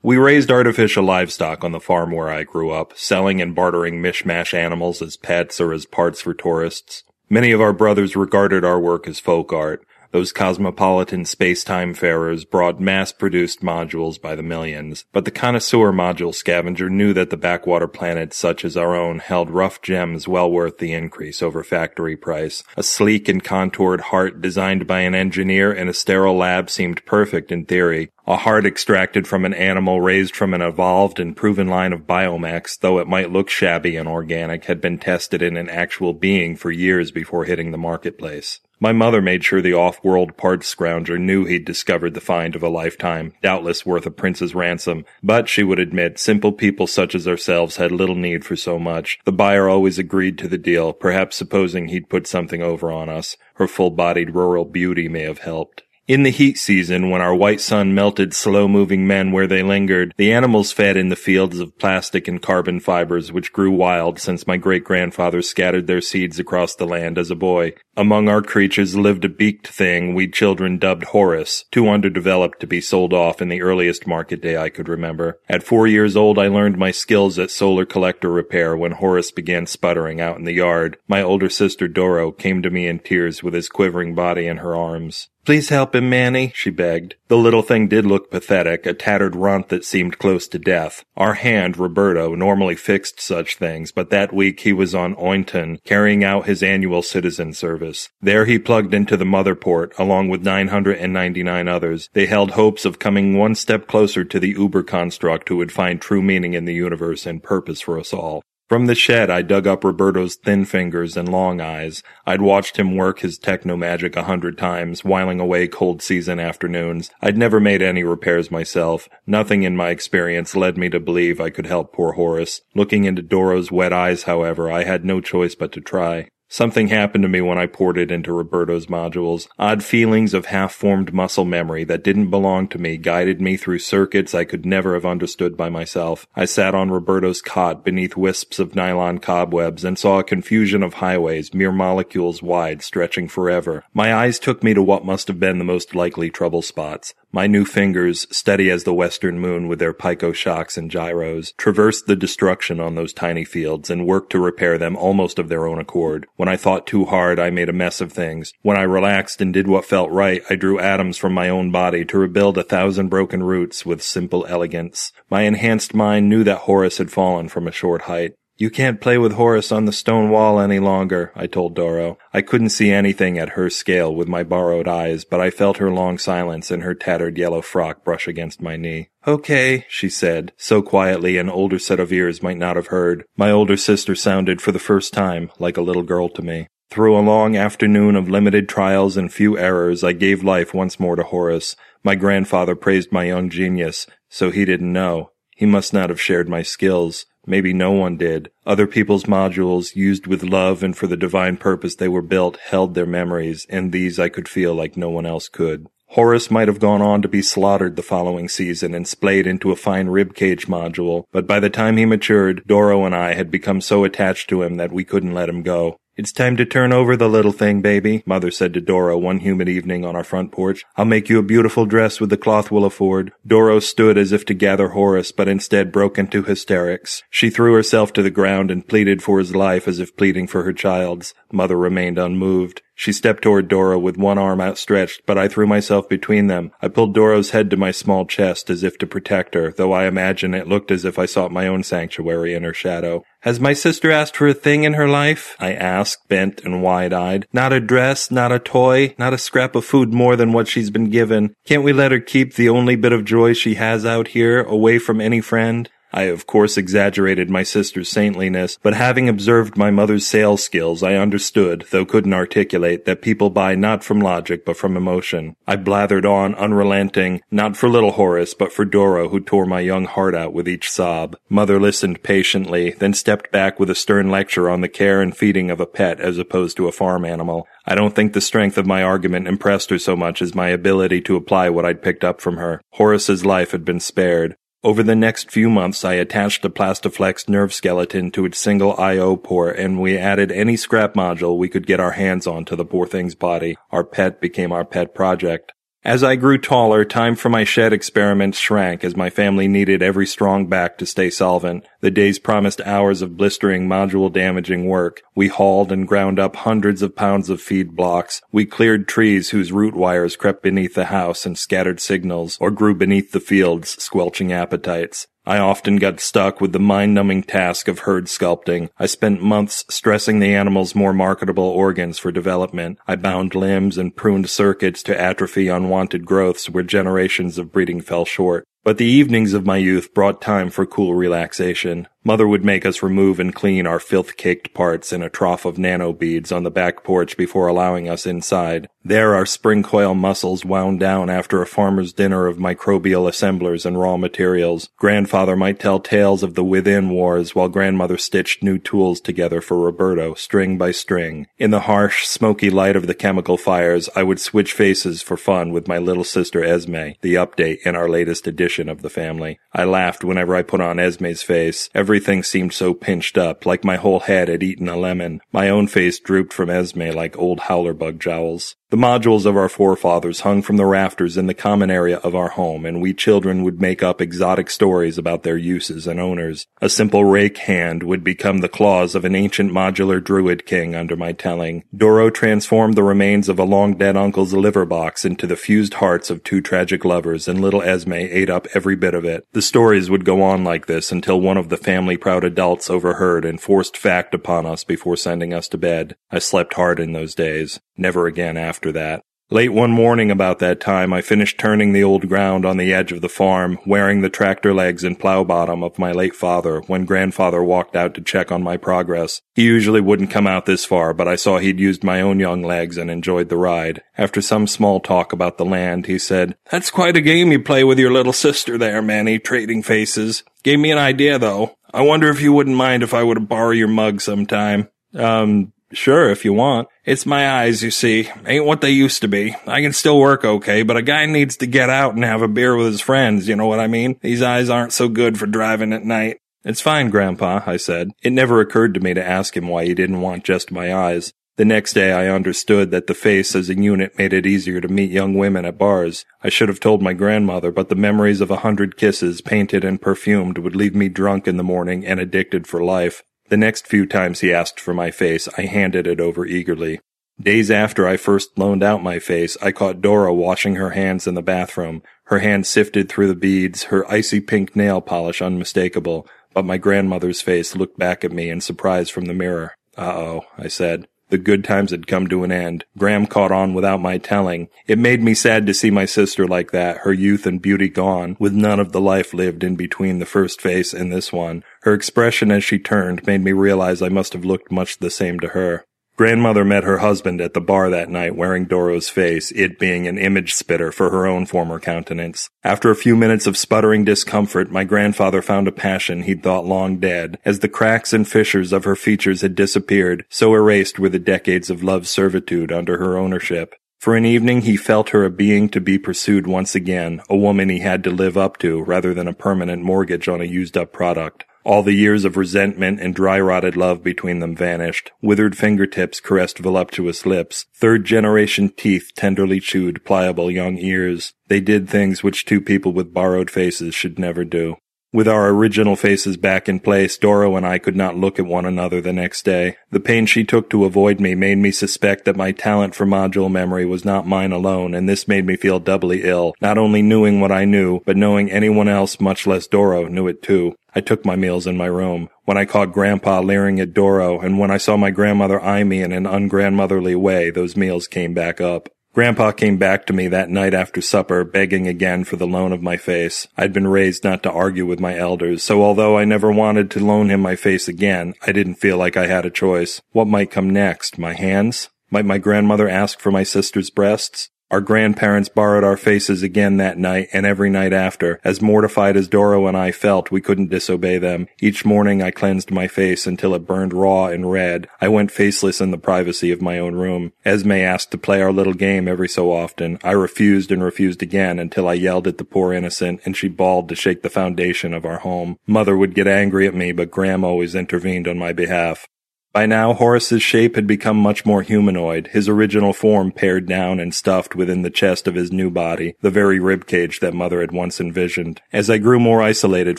We raised artificial livestock on the farm where I grew up, selling and bartering mishmash animals as pets or as parts for tourists. Many of our brothers regarded our work as folk art, those cosmopolitan space-time farers brought mass-produced modules by the millions, but the connoisseur module scavenger knew that the backwater planets such as our own held rough gems well worth the increase over factory price. A sleek and contoured heart designed by an engineer in a sterile lab seemed perfect in theory, a heart extracted from an animal raised from an evolved and proven line of biomax, though it might look shabby and organic, had been tested in an actual being for years before hitting the marketplace. My mother made sure the off-world parts scrounger knew he'd discovered the find of a lifetime, doubtless worth a prince's ransom. But, she would admit, simple people such as ourselves had little need for so much. The buyer always agreed to the deal, perhaps supposing he'd put something over on us. Her full-bodied rural beauty may have helped. In the heat season, when our white sun melted slow-moving men where they lingered, the animals fed in the fields of plastic and carbon fibers which grew wild since my great-grandfather scattered their seeds across the land as a boy. Among our creatures lived a beaked thing we children dubbed Horus, too underdeveloped to be sold off in the earliest market day I could remember. At four years old, I learned my skills at solar collector repair when Horus began sputtering out in the yard. My older sister Doro came to me in tears with his quivering body in her arms. Please help him, Manny, she begged. The little thing did look pathetic, a tattered runt that seemed close to death. Our hand, Roberto, normally fixed such things, but that week he was on Ointon, carrying out his annual citizen service. There he plugged into the mother port, along with 999 others. They held hopes of coming one step closer to the uber construct who would find true meaning in the universe and purpose for us all. From the shed, I dug up Roberto's thin fingers and long eyes. I'd watched him work his techno magic a hundred times, whiling away cold season afternoons. I'd never made any repairs myself. Nothing in my experience led me to believe I could help poor Horace. Looking into Doro's wet eyes, however, I had no choice but to try. Something happened to me when I poured it into Roberto's modules. Odd feelings of half-formed muscle memory that didn't belong to me guided me through circuits I could never have understood by myself. I sat on Roberto's cot beneath wisps of nylon cobwebs and saw a confusion of highways, mere molecules wide, stretching forever. My eyes took me to what must have been the most likely trouble spots. My new fingers, steady as the western moon with their pico shocks and gyros, traversed the destruction on those tiny fields and worked to repair them almost of their own accord. When I thought too hard, I made a mess of things. When I relaxed and did what felt right, I drew atoms from my own body to rebuild a thousand broken roots with simple elegance. My enhanced mind knew that Horace had fallen from a short height. You can't play with Horace on the stone wall any longer, I told Doro. I couldn't see anything at her scale with my borrowed eyes, but I felt her long silence and her tattered yellow frock brush against my knee. Okay, she said, so quietly an older set of ears might not have heard. My older sister sounded for the first time like a little girl to me. Through a long afternoon of limited trials and few errors, I gave life once more to Horace. My grandfather praised my young genius, so he didn't know. He must not have shared my skills. Maybe no one did. Other people's modules, used with love and for the divine purpose they were built, held their memories, and these I could feel like no one else could. Horus might have gone on to be slaughtered the following season and splayed into a fine ribcage module, but by the time he matured, Doro and I had become so attached to him that we couldn't let him go. It's time to turn over the little thing, baby, Mother said to Doro one humid evening on our front porch. I'll make you a beautiful dress with the cloth we'll afford. Doro stood as if to gather Horace, but instead broke into hysterics. She threw herself to the ground and pleaded for his life as if pleading for her child's. Mother remained unmoved. She stepped toward Doro with one arm outstretched, but I threw myself between them. I pulled Doro's head to my small chest as if to protect her, though I imagine it looked as if I sought my own sanctuary in her shadow. Has my sister asked for a thing in her life? I asked, bent and wide-eyed. Not a dress, not a toy, not a scrap of food more than what she's been given. Can't we let her keep the only bit of joy she has out here, away from any friend? I of course exaggerated my sister's saintliness, but having observed my mother's sales skills, I understood, though couldn't articulate, that people buy not from logic, but from emotion. I blathered on, unrelenting, not for little Horace, but for Doro, who tore my young heart out with each sob. Mother listened patiently, then stepped back with a stern lecture on the care and feeding of a pet as opposed to a farm animal. I don't think the strength of my argument impressed her so much as my ability to apply what I'd picked up from her. Horace's life had been spared. Over the next few months, I attached a Plastiflex nerve skeleton to its single I.O. port, and we added any scrap module we could get our hands on to the poor thing's body. Our pet became our pet project. As I grew taller, time for my shed experiments shrank as my family needed every strong back to stay solvent. The days promised hours of blistering, module damaging work. We hauled and ground up hundreds of pounds of feed blocks. We cleared trees whose root wires crept beneath the house and scattered signals, or grew beneath the fields, squelching appetites. I often got stuck with the mind-numbing task of herd sculpting. I spent months stressing the animal's more marketable organs for development. I bound limbs and pruned circuits to atrophy unwanted growths where generations of breeding fell short. But the evenings of my youth brought time for cool relaxation. Mother would make us remove and clean our filth-caked parts in a trough of nano beads on the back porch before allowing us inside. There our spring coil muscles wound down after a farmer's dinner of microbial assemblers and raw materials. Grandfather might tell tales of the within wars while grandmother stitched new tools together for Roberto, string by string. In the harsh, smoky light of the chemical fires, I would switch faces for fun with my little sister Esme, the update in our latest edition of the family. I laughed whenever I put on Esme's face. Everything seemed so pinched up, like my whole head had eaten a lemon. My own face drooped from Esme like old howlerbug jowls. The modules of our forefathers hung from the rafters in the common area of our home, and we children would make up exotic stories about their uses and owners. A simple rake hand would become the claws of an ancient modular druid king under my telling. Doro transformed the remains of a long dead uncle's liver box into the fused hearts of two tragic lovers, and little Esme ate up every bit of it. The stories would go on like this until one of the family proud adults overheard and forced fact upon us before sending us to bed. I slept hard in those days. Never again after that. Late one morning about that time, I finished turning the old ground on the edge of the farm, wearing the tractor legs and plow bottom of my late father, when grandfather walked out to check on my progress. He usually wouldn't come out this far, but I saw he'd used my own young legs and enjoyed the ride. After some small talk about the land, he said, That's quite a game you play with your little sister there, Manny, trading faces. Gave me an idea, though. I wonder if you wouldn't mind if I were to borrow your mug sometime. Um, Sure, if you want. It's my eyes, you see. Ain't what they used to be. I can still work okay, but a guy needs to get out and have a beer with his friends, you know what I mean? These eyes aren't so good for driving at night. It's fine, Grandpa, I said. It never occurred to me to ask him why he didn't want just my eyes. The next day I understood that the face as a unit made it easier to meet young women at bars. I should have told my grandmother, but the memories of a hundred kisses, painted and perfumed, would leave me drunk in the morning and addicted for life. The next few times he asked for my face, I handed it over eagerly. Days after I first loaned out my face, I caught Doro washing her hands in the bathroom. Her hands sifted through the beads, her icy pink nail polish unmistakable, but my grandmother's face looked back at me in surprise from the mirror. Uh-oh, I said. The good times had come to an end. Gram caught on without my telling. It made me sad to see my sister like that, her youth and beauty gone, with none of the life lived in between the first face and this one. Her expression as she turned made me realize I must have looked much the same to her. Grandmother met her husband at the bar that night wearing Doro's face, it being an image spitter for her own former countenance. After a few minutes of sputtering discomfort, my grandfather found a passion he'd thought long dead. As the cracks and fissures of her features had disappeared, so erased were the decades of love servitude under her ownership. For an evening he felt her a being to be pursued once again, a woman he had to live up to rather than a permanent mortgage on a used up product. All the years of resentment and dry rotted love between them vanished. Withered fingertips caressed voluptuous lips. Third generation teeth tenderly chewed pliable young ears. They did things which two people with borrowed faces should never do. With our original faces back in place, Doro and I could not look at one another the next day. The pain she took to avoid me made me suspect that my talent for module memory was not mine alone, and this made me feel doubly ill, not only knowing what I knew, but knowing anyone else, much less Doro, knew it too. I took my meals in my room. When I caught Grandpa leering at Doro, and when I saw my grandmother eye me in an ungrandmotherly way, those meals came back up. Grandpa came back to me that night after supper, begging again for the loan of my face. I'd been raised not to argue with my elders, so although I never wanted to loan him my face again, I didn't feel like I had a choice. What might come next? My hands? Might my grandmother ask for my sister's breasts? Our grandparents borrowed our faces again that night and every night after. As mortified as Doro and I felt, we couldn't disobey them. Each morning I cleansed my face until it burned raw and red. I went faceless in the privacy of my own room. Esme asked to play our little game every so often. I refused and refused again until I yelled at the poor innocent and she bawled to shake the foundation of our home. Mother would get angry at me, but Gram always intervened on my behalf. By now, Horace's shape had become much more humanoid, his original form pared down and stuffed within the chest of his new body, the very ribcage that Mother had once envisioned. As I grew more isolated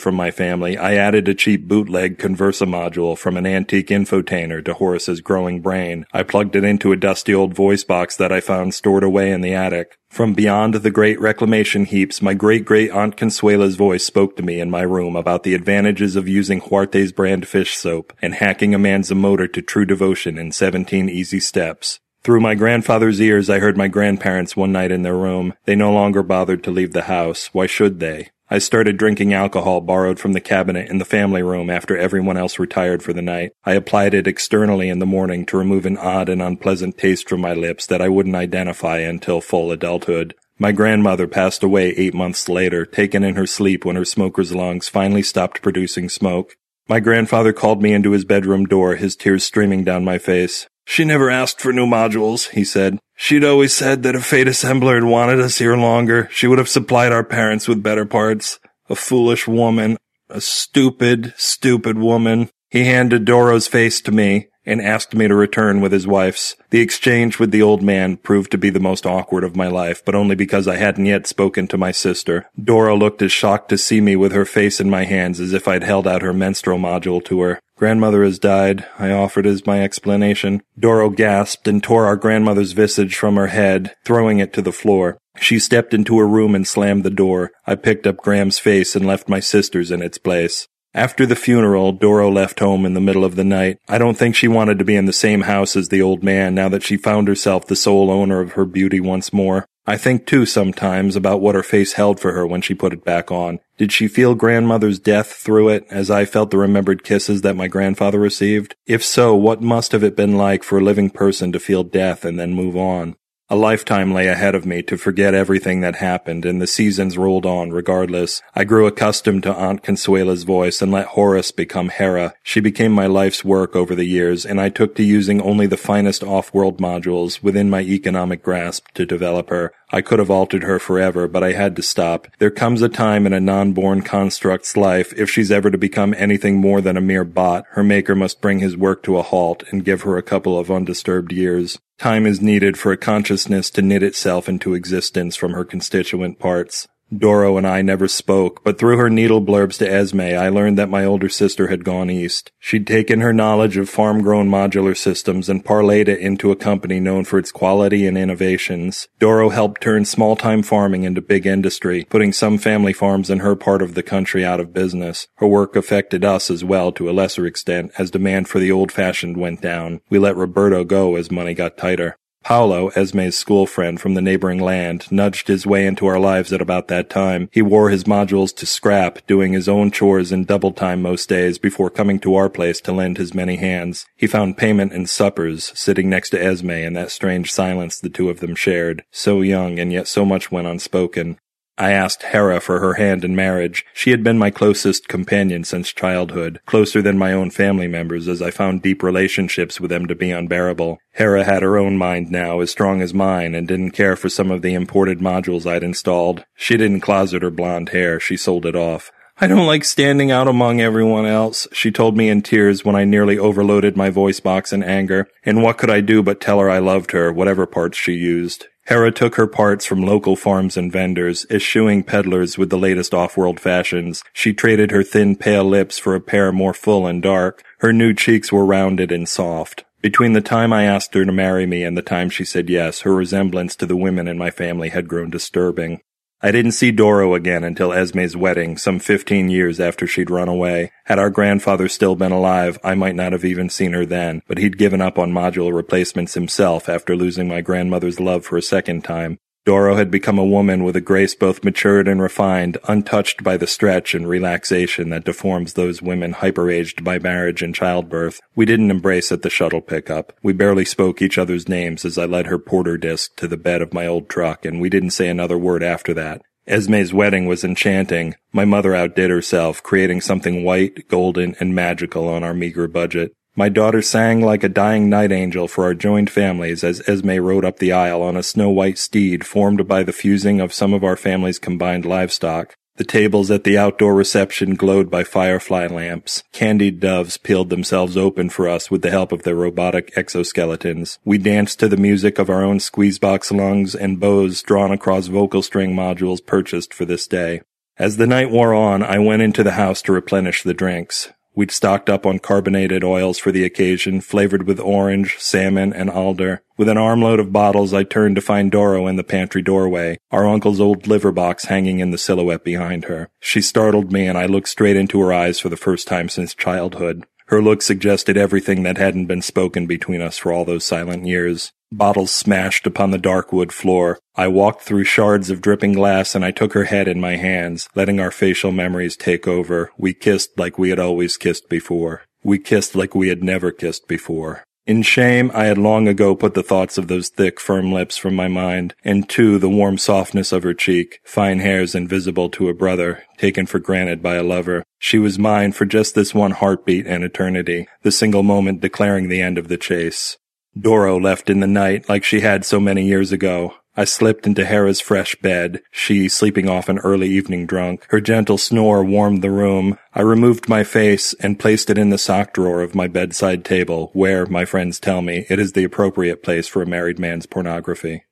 from my family, I added a cheap bootleg Conversa module from an antique infotainer to Horace's growing brain. I plugged it into a dusty old voice box that I found stored away in the attic. From beyond the great reclamation heaps, my great great aunt Consuela's voice spoke to me in my room about the advantages of using Huarte's brand fish soap and hacking a man's motor to true devotion in 17 easy steps. Through my grandfather's ears, I heard my grandparents one night in their room. They no longer bothered to leave the house. Why should they? I started drinking alcohol borrowed from the cabinet in the family room after everyone else retired for the night. I applied it externally in the morning to remove an odd and unpleasant taste from my lips that I wouldn't identify until full adulthood. My grandmother passed away eight months later, taken in her sleep when her smoker's lungs finally stopped producing smoke. My grandfather called me into his bedroom door, his tears streaming down my face. She never asked for new modules, he said. She'd always said that if Fate Assembler had wanted us here longer, she would have supplied our parents with better parts. A foolish woman. A stupid, stupid woman. He handed Doro's face to me and asked me to return with his wife's. The exchange with the old man proved to be the most awkward of my life, but only because I hadn't yet spoken to my sister. Doro looked as shocked to see me with her face in my hands as if I'd held out her menstrual module to her. Grandmother has died, I offered as my explanation. Doro gasped and tore our grandmother's visage from her head, throwing it to the floor. She stepped into her room and slammed the door. I picked up Gram's face and left my sister's in its place. After the funeral, Doro left home in the middle of the night. I don't think she wanted to be in the same house as the old man now that she found herself the sole owner of her beauty once more. I think too sometimes about what her face held for her when she put it back on. Did she feel grandmother's death through it as I felt the remembered kisses that my grandfather received? If so, what must have it been like for a living person to feel death and then move on? A lifetime lay ahead of me to forget everything that happened, and the seasons rolled on regardless. I grew accustomed to Aunt Consuela's voice and let Horace become Hera. She became my life's work over the years, and I took to using only the finest off-world modules within my economic grasp to develop her. I could have altered her forever, but I had to stop. There comes a time in a non-born construct's life, if she's ever to become anything more than a mere bot, her maker must bring his work to a halt and give her a couple of undisturbed years. Time is needed for a consciousness to knit itself into existence from her constituent parts. Doro and I never spoke, but through her needle blurbs to Esme, I learned that my older sister had gone east. She'd taken her knowledge of farm-grown modular systems and parlayed it into a company known for its quality and innovations. Doro helped turn small-time farming into big industry, putting some family farms in her part of the country out of business. Her work affected us as well to a lesser extent as demand for the old-fashioned went down. We let Roberto go as money got tighter. Paolo, Esme's school friend from the neighboring land, nudged his way into our lives at about that time. He wore his modules to scrap, doing his own chores in double time most days before coming to our place to lend his many hands. He found payment in suppers, sitting next to Esme in that strange silence the two of them shared. So young and yet so much went unspoken. I asked Hera for her hand in marriage. She had been my closest companion since childhood, closer than my own family members as I found deep relationships with them to be unbearable. Hera had her own mind now, as strong as mine, and didn't care for some of the imported modules I'd installed. She didn't closet her blonde hair, she sold it off. I don't like standing out among everyone else, she told me in tears when I nearly overloaded my voice box in anger. And what could I do but tell her I loved her, whatever parts she used? Hera took her parts from local farms and vendors, eschewing peddlers with the latest off-world fashions. She traded her thin, pale lips for a pair more full and dark. Her new cheeks were rounded and soft. Between the time I asked her to marry me and the time she said yes, her resemblance to the women in my family had grown disturbing. I didn't see Doro again until Esme's wedding, some 15 years after she'd run away. Had our grandfather still been alive, I might not have even seen her then, but he'd given up on modular replacements himself after losing my grandmother's love for a second time. Doro had become a woman with a grace both matured and refined, untouched by the stretch and relaxation that deforms those women hyper-aged by marriage and childbirth. We didn't embrace at the shuttle pickup. We barely spoke each other's names as I led her porter disc to the bed of my old truck, and we didn't say another word after that. Esme's wedding was enchanting. My mother outdid herself, creating something white, golden, and magical on our meager budget. My daughter sang like a dying night angel for our joined families as Esme rode up the aisle on a snow-white steed formed by the fusing of some of our family's combined livestock. The tables at the outdoor reception glowed by firefly lamps. Candied doves peeled themselves open for us with the help of their robotic exoskeletons. We danced to the music of our own squeezebox lungs and bows drawn across vocal string modules purchased for this day. As the night wore on, I went into the house to replenish the drinks. We'd stocked up on carbonated oils for the occasion, flavored with orange, salmon, and alder. With an armload of bottles, I turned to find Doro in the pantry doorway, our uncle's old liver box hanging in the silhouette behind her. She startled me, and I looked straight into her eyes for the first time since childhood. Her look suggested everything that hadn't been spoken between us for all those silent years. Bottles smashed upon the dark wood floor. I walked through shards of dripping glass and I took her head in my hands, letting our facial memories take over. We kissed like we had always kissed before. We kissed like we had never kissed before. In shame, I had long ago put the thoughts of those thick, firm lips from my mind, and too the warm softness of her cheek, fine hairs invisible to a brother, taken for granted by a lover. She was mine for just this one heartbeat and eternity, the single moment declaring the end of the chase. Doro left in the night like she had so many years ago. I slipped into Hera's fresh bed, she sleeping off an early evening drunk. Her gentle snore warmed the room. I removed my face and placed it in the sock drawer of my bedside table, where, my friends tell me, it is the appropriate place for a married man's pornography.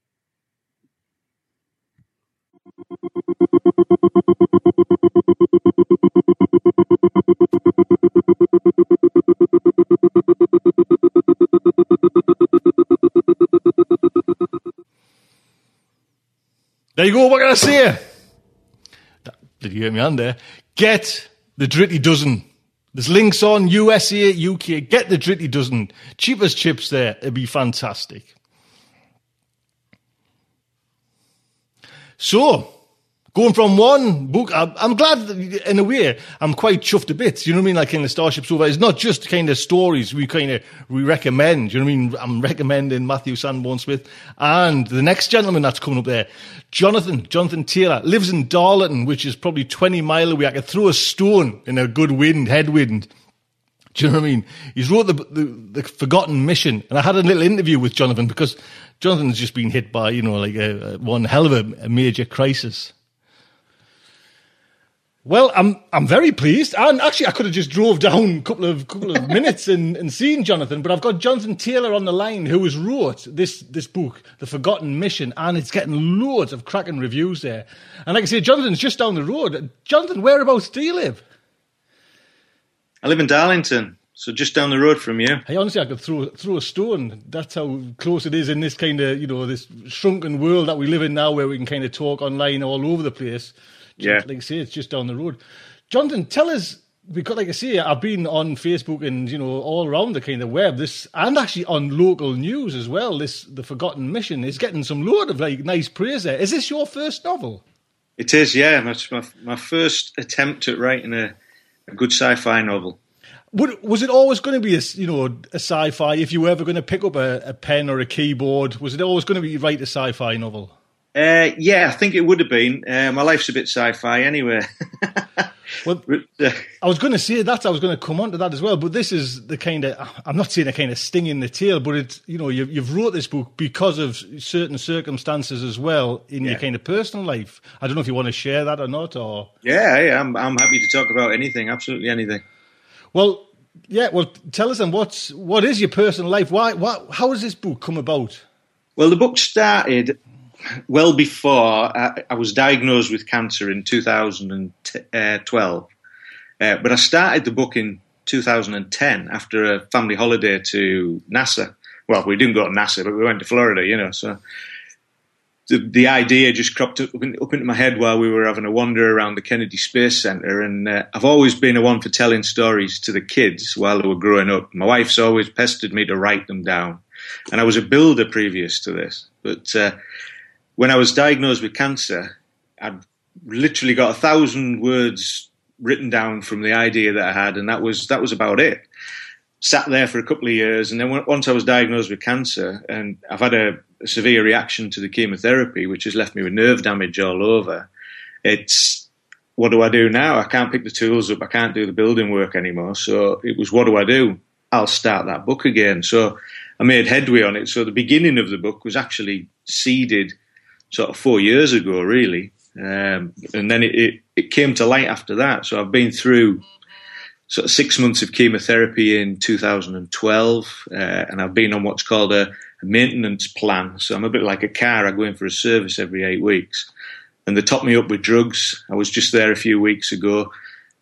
There you go. What can I say? Did you hear me on there? Get the Dritty Dozen. There's links on USA, UK. Get the Dritty Dozen. Cheapest chips there. It'd be fantastic. So, going from one book, I'm, I'm glad in a way, I'm quite chuffed a bit. You know what I mean? Like in the Starship Sofa, it's not just kind of stories we kind of, we recommend. You know what I mean? I'm recommending Matthew Sanborn Smith and the next gentleman that's coming up there, Jonathan, Jonathan Taylor, lives in Darlington, which is probably 20 mile away. I could throw a stone in a good wind, headwind. Do you know what I mean? He's wrote the, the, the Forgotten Mission, and I had a little interview with Jonathan because Jonathan's just been hit by you know like a, a one hell of a, a major crisis. Well, I'm I'm very pleased, and actually, I could have just drove down a couple of couple of minutes and, and seen Jonathan, but I've got Jonathan Taylor on the line, who has wrote this this book, The Forgotten Mission, and it's getting loads of cracking reviews there. And like I say, Jonathan's just down the road. Jonathan, whereabouts do you live? I live in Darlington, so just down the road from you. Hey, honestly, I could throw throw a stone. That's how close it is in this kind of you know this shrunken world that we live in now, where we can kind of talk online all over the place. Yeah. like I say, it's just down the road. Jonathan, tell us because, like I say, I've been on Facebook and you know all around the kind of web. This and actually on local news as well. This the Forgotten Mission is getting some load of like nice praise there. Is this your first novel? It is, yeah. That's my my first attempt at writing a, a good sci-fi novel. Would, was it always going to be a you know a sci-fi? If you were ever going to pick up a, a pen or a keyboard, was it always going to be write a sci-fi novel? Uh, yeah, I think it would have been. Uh, my life's a bit sci-fi anyway. Well, uh, I was going to say that I was going to come on to that as well, but this is the kind of I'm not saying a kind of sting in the tail, but it's you know you've, you've wrote this book because of certain circumstances as well in Yeah. your kind of personal life. I don't know if you want to share that or not, or yeah, yeah, I'm I'm happy to talk about anything, absolutely anything. well, yeah, well, tell us then what's what is your personal life? Why, why how has this book come about? Well, the book started well before I, I was diagnosed with cancer in 2012. Uh, but I started the book in 2010 after a family holiday to NASA. Well, we didn't go to NASA, but we went to Florida, you know. So the, the idea just cropped up, up into my head while we were having a wander around the Kennedy Space Center. And uh, I've always been a one for telling stories to the kids while they were growing up. My wife's always pestered me to write them down. And I was a builder previous to this. But uh, when I was diagnosed with cancer, I'd literally got a thousand words written down from the idea that I had, and that was that was about it. Sat there for a couple of years, and then once I was diagnosed with cancer, and I've had a, a severe reaction to the chemotherapy, which has left me with nerve damage all over. It's what do I do now? I can't pick the tools up. I can't do the building work anymore. So it was what do I do? I'll start that book again. So I made headway on it. So the beginning of the book was actually seeded sort of four years ago, really. Um, and then it, it, it came to light after that. So I've been through sort of six months of chemotherapy in 2012, uh, and I've been on what's called a, a maintenance plan. So I'm a bit like a car. I go in for a service every eight weeks, and they top me up with drugs. I was just there a few weeks ago,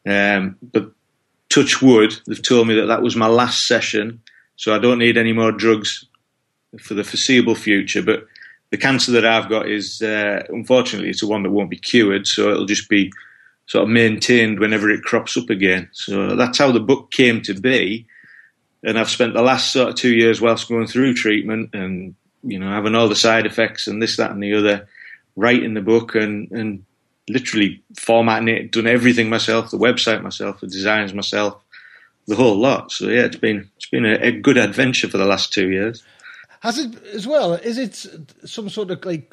um, but touch wood, they've told me that that was my last session, so I don't need any more drugs for the foreseeable future. But the cancer that I've got is, uh, unfortunately, it's the one that won't be cured, so it'll just be sort of maintained whenever it crops up again. So that's how the book came to be. And I've spent the last sort of two years whilst going through treatment and, you know, having all the side effects and this, that, and the other, writing the book and, and literally formatting it, done everything myself, the website myself, the designs myself, the whole lot. So yeah, it's been it's been a, a good adventure for the last two years. Has it as well? Is it some sort of like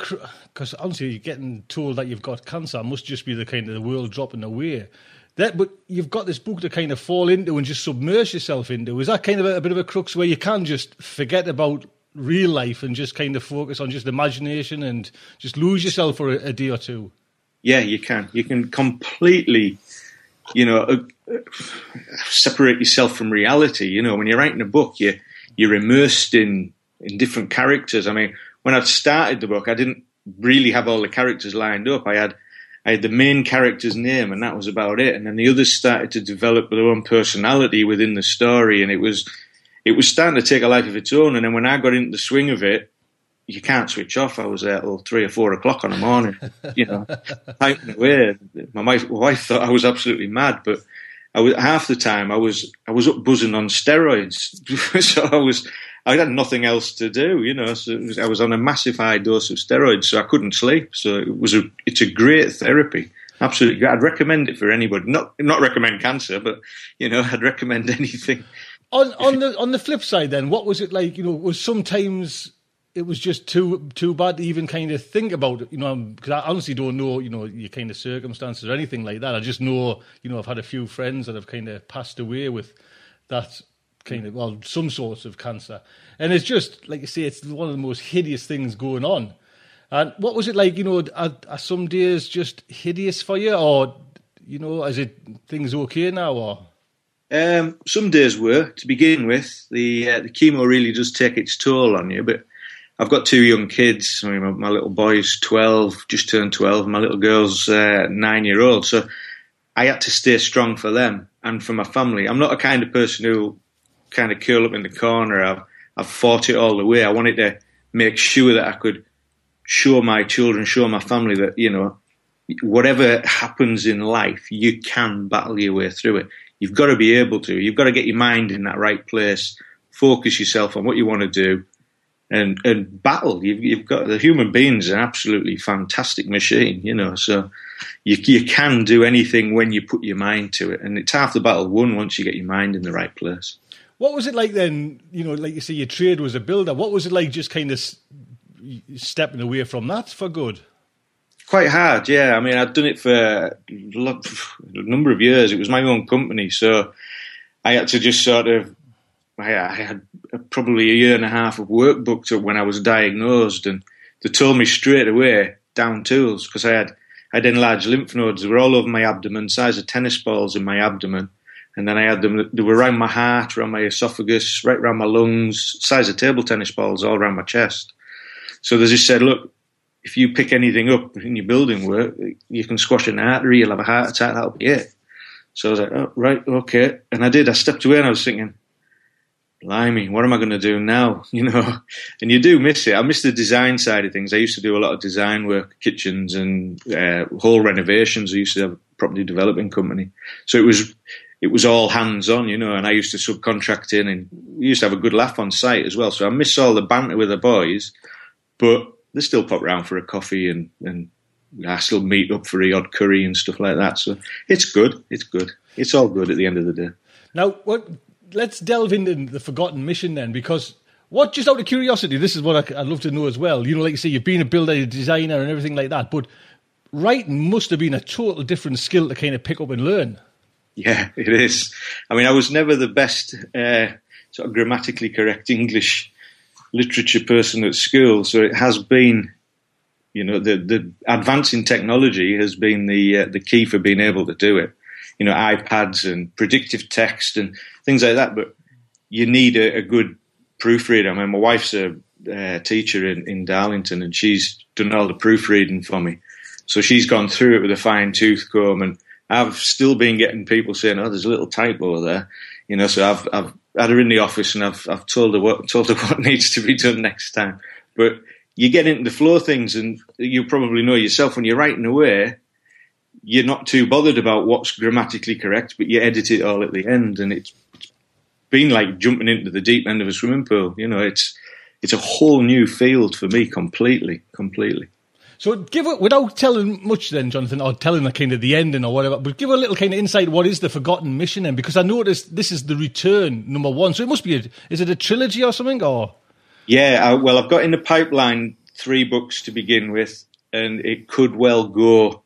because honestly, you're getting told that you've got cancer must just be the kind of the world dropping away. That, but you've got this book to kind of fall into and just submerge yourself into. Is that kind of a, a bit of a crux where you can just forget about real life and just kind of focus on just imagination and just lose yourself for a, a day or two? Yeah, you can. You can completely, you know, uh, separate yourself from reality. You know, when you're writing a book, you you're immersed in in different characters. I mean, when I started the book, I didn't really have all the characters lined up. I had I had the main character's name, and that was about it. And then the others started to develop their own personality within the story, and it was it was starting to take a life of its own. And then when I got into the swing of it, you can't switch off. I was there till three or four o'clock in the morning, you know, typing away. My wife, my wife thought I was absolutely mad, but I was half the time I was I was up buzzing on steroids, so I was I had nothing else to do, you know. So was, I was on a massive high dose of steroids, so I couldn't sleep. So it was a it's a great therapy. Absolutely. I'd recommend it for anybody. Not not recommend cancer, but you know, I'd recommend anything. On on the on the flip side, then, what was it like? You know, was sometimes it was just too too bad to even kind of think about it. You know, because I honestly don't know. You know, your kind of circumstances or anything like that. I just know. You know, I've had a few friends that have kind of passed away with that kind of well, some sorts of cancer, and it's just like you say, it's one of the most hideous things going on. And what was it like? You know, are, are some days just hideous for you, or You know, is it things okay now or? Um, some days were to begin with. The uh, the chemo really does take its toll on you, but I've got two young kids. I mean, my, my little boy's twelve, just turned twelve. My little girl's uh, nine year old. So I had to stay strong for them and for my family. I'm not a kind of person who kind of curl up in the corner. I've I've fought it all the way. I wanted to make sure that I could show my children, show my family that you know whatever happens in life, you can battle your way through it. You've got to be able to. You've got to get your mind in that right place, focus yourself on what you want to do, and and battle. You've, you've got the human being's an absolutely fantastic machine, you know. So you you can do anything when you put your mind to it, and it's half the battle won once you get your mind in the right place. What was it like then? You know, like you say, your trade was a builder. What was it like, just kind of stepping away from that for good? Quite hard, yeah. I mean, I'd done it for a number of years. It was my own company, so I had to just sort of. I, had probably a year and a half of work booked up when I was diagnosed, and they told me straight away down tools because I had I had enlarged lymph nodes. They were all over my abdomen, size of tennis balls in my abdomen, and then I had them. They were around my heart, around my esophagus, right around my lungs, size of table tennis balls, all around my chest. So they just said, look, if you pick anything up in your building work, you can squash an artery, you'll have a heart attack, that'll be it. So I was like, oh, right, okay. And I did. I stepped away and I was thinking, blimey, what am I going to do now? You know, and you do miss it. I miss the design side of things. I used to do a lot of design work, kitchens and uh, whole renovations. I used to have a property developing company. So it was, it was all hands on, you know, and I used to subcontract in and we used to have a good laugh on site as well. So I miss all the banter with the boys, but they still pop round for a coffee and, and I still meet up for the odd curry and stuff like that. So it's good. It's good. It's all good at the end of the day. Now, what? Let's delve into the forgotten mission then, because what? Just out of curiosity, this is what I, would love to know as well. You know, like you say, you've been a builder, a designer, and everything like that. But writing must have been a total different skill to kind of pick up and learn. Yeah, it is. I mean, I was never the best uh, sort of grammatically correct English literature person at school, so it has been, you know, the the advancing technology has been the uh, the key for being able to do it. You know, iPads and predictive text and things like that. But you need a, a good proofreader. I mean, my wife's a uh, teacher in, in Darlington, and she's done all the proofreading for me. So she's gone through it with a fine tooth comb, and I've still been getting people saying, "Oh, there's a little typo there," you know. So I've I've had her in the office and I've I've told her what told her what needs to be done next time. But you get into the flow of things, and you probably know yourself when you're writing away, you're not too bothered about what's grammatically correct, but you edit it all at the end, and it's, been like jumping into the deep end of a swimming pool. You know, it's it's a whole new field for me, completely, completely. So give it without telling much, then Jonathan, or telling the kind of the ending or whatever. But give a little kind of insight. What is the forgotten mission? Then, because I noticed this is the return number one. So it must be. A, is it a trilogy or something? Or yeah, I, well, I've got in the pipeline three books to begin with, and it could well go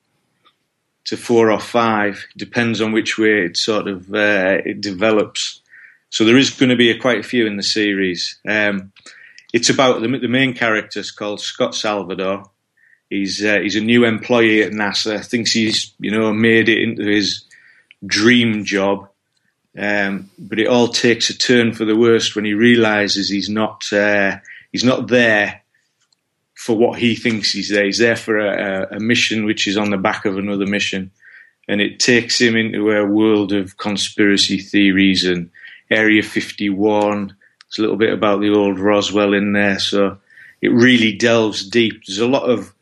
to four or five. Depends on which way it sort of uh, it develops. So there is going to be a, quite a few in the series. Um, it's about the, the main character is called Scott Salvador He's uh, he's a new employee at NASA. Thinks he's you know made it into his dream job, um, but it all takes a turn for the worst when he realizes he's not uh, he's not there for what he thinks he's there. He's there for a, a, mission which is on the back of another mission, and it takes him into a world of conspiracy theories and Area 51. There's a little bit about the old Roswell in there, so it really delves deep. There's a lot of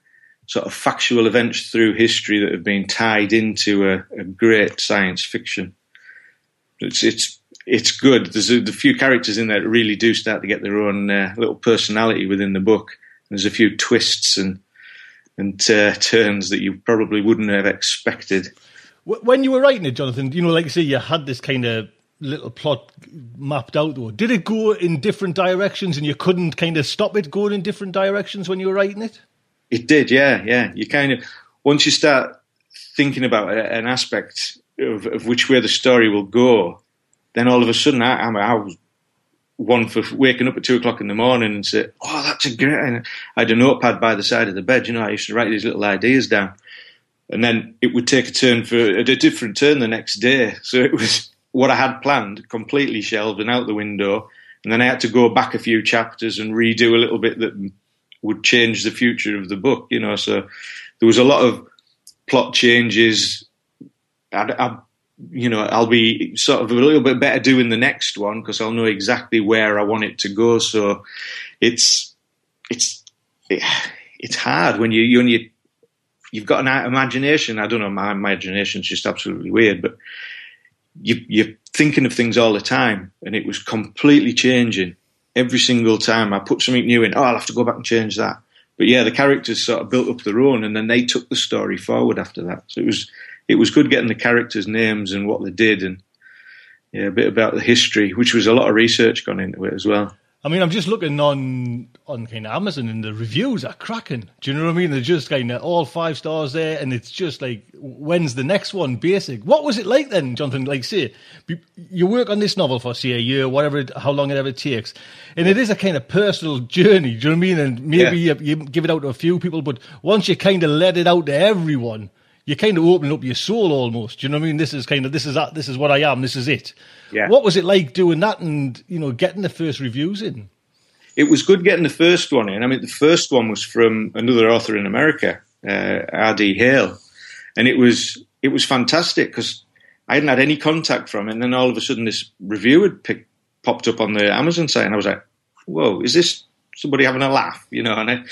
sort of factual events through history that have been tied into a, a great science fiction. It's it's it's good. There's a, the few characters in there that really do start to get their own uh, little personality within the book. There's a few twists and and uh, turns that you probably wouldn't have expected. When you were writing it, Jonathan, you know, like you say, you had this kind of little plot mapped out. Though, did it go in different directions, and you couldn't kind of stop it going in different directions when you were writing it? It did, yeah, yeah. You kind of once you start thinking about an aspect of, of which way the story will go, then all of a sudden I, I, was one for waking up at two o'clock in the morning and say, "Oh, that's a great." And I had a notepad by the side of the bed. You know, I used to write these little ideas down. and then it would take a turn for a different turn the next day. So it was what I had planned completely shelved and out the window, and then I had to go back a few chapters and redo a little bit that would change the future of the book. You know, so there was a lot of plot changes. I, I, you know, I'll be sort of a little bit better doing the next one because I'll know exactly where I want it to go. So it's it's it's hard when you you only you've got an imagination. I don't know, my imagination's just absolutely weird, but you, you're thinking of things all the time, and it was completely changing every single time I put something new in. Oh, I'll have to go back and change that. But yeah, the characters sort of built up their own, and then they took the story forward after that. So it was it was good getting the characters' names and what they did, and yeah, a bit about the history, which was a lot of research gone into it as well. I mean, I'm just looking on on kind of Amazon, and the reviews are cracking. Do you know what I mean? They're just kind of all five stars there, and it's just like, when's the next one? Basic. What was it like then, Jonathan? Like, say, you work on this novel for say a year, whatever, how long it ever takes, and it is a kind of personal journey. Do you know what I mean? And maybe yeah. you, you give it out to a few people, but once you kind of let it out to everyone, you kind of open up your soul almost. Do you know what I mean? This is kind of this is that this is what I am. This is it. Yeah. What was it like doing that and you know getting the first reviews in? It was good getting the first one in. I mean, the first one was from another author in America, uh, R.D. Hale, and it was it was fantastic because I hadn't had any contact from it, and then all of a sudden this review had picked, popped up on the Amazon site, and I was like, "Whoa, is this somebody having a laugh?" You know, and I,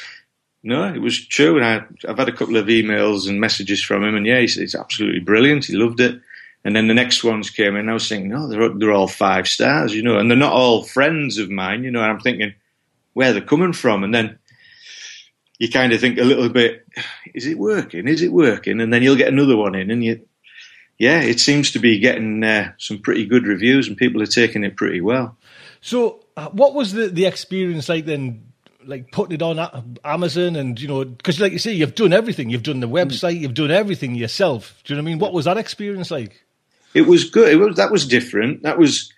no, it was true. And I, have had a couple of emails and messages from him, and yeah, he's, it's absolutely brilliant. He loved it. And then the next ones came in. I was thinking, oh, they're they're all five stars, you know, and they're not all friends of mine, you know. And I'm thinking where they're coming from, and then you kind of think a little bit, is it working? Is it working? And then you'll get another one in, and you, yeah, it seems to be getting uh, some pretty good reviews, and people are taking it pretty well. So, uh, what was the the experience like then? Like putting it on Amazon and you know because like you say you've done everything you've done the hmm. website you've done everything yourself do you know what I mean what was that experience like it was good. It was that was different. That was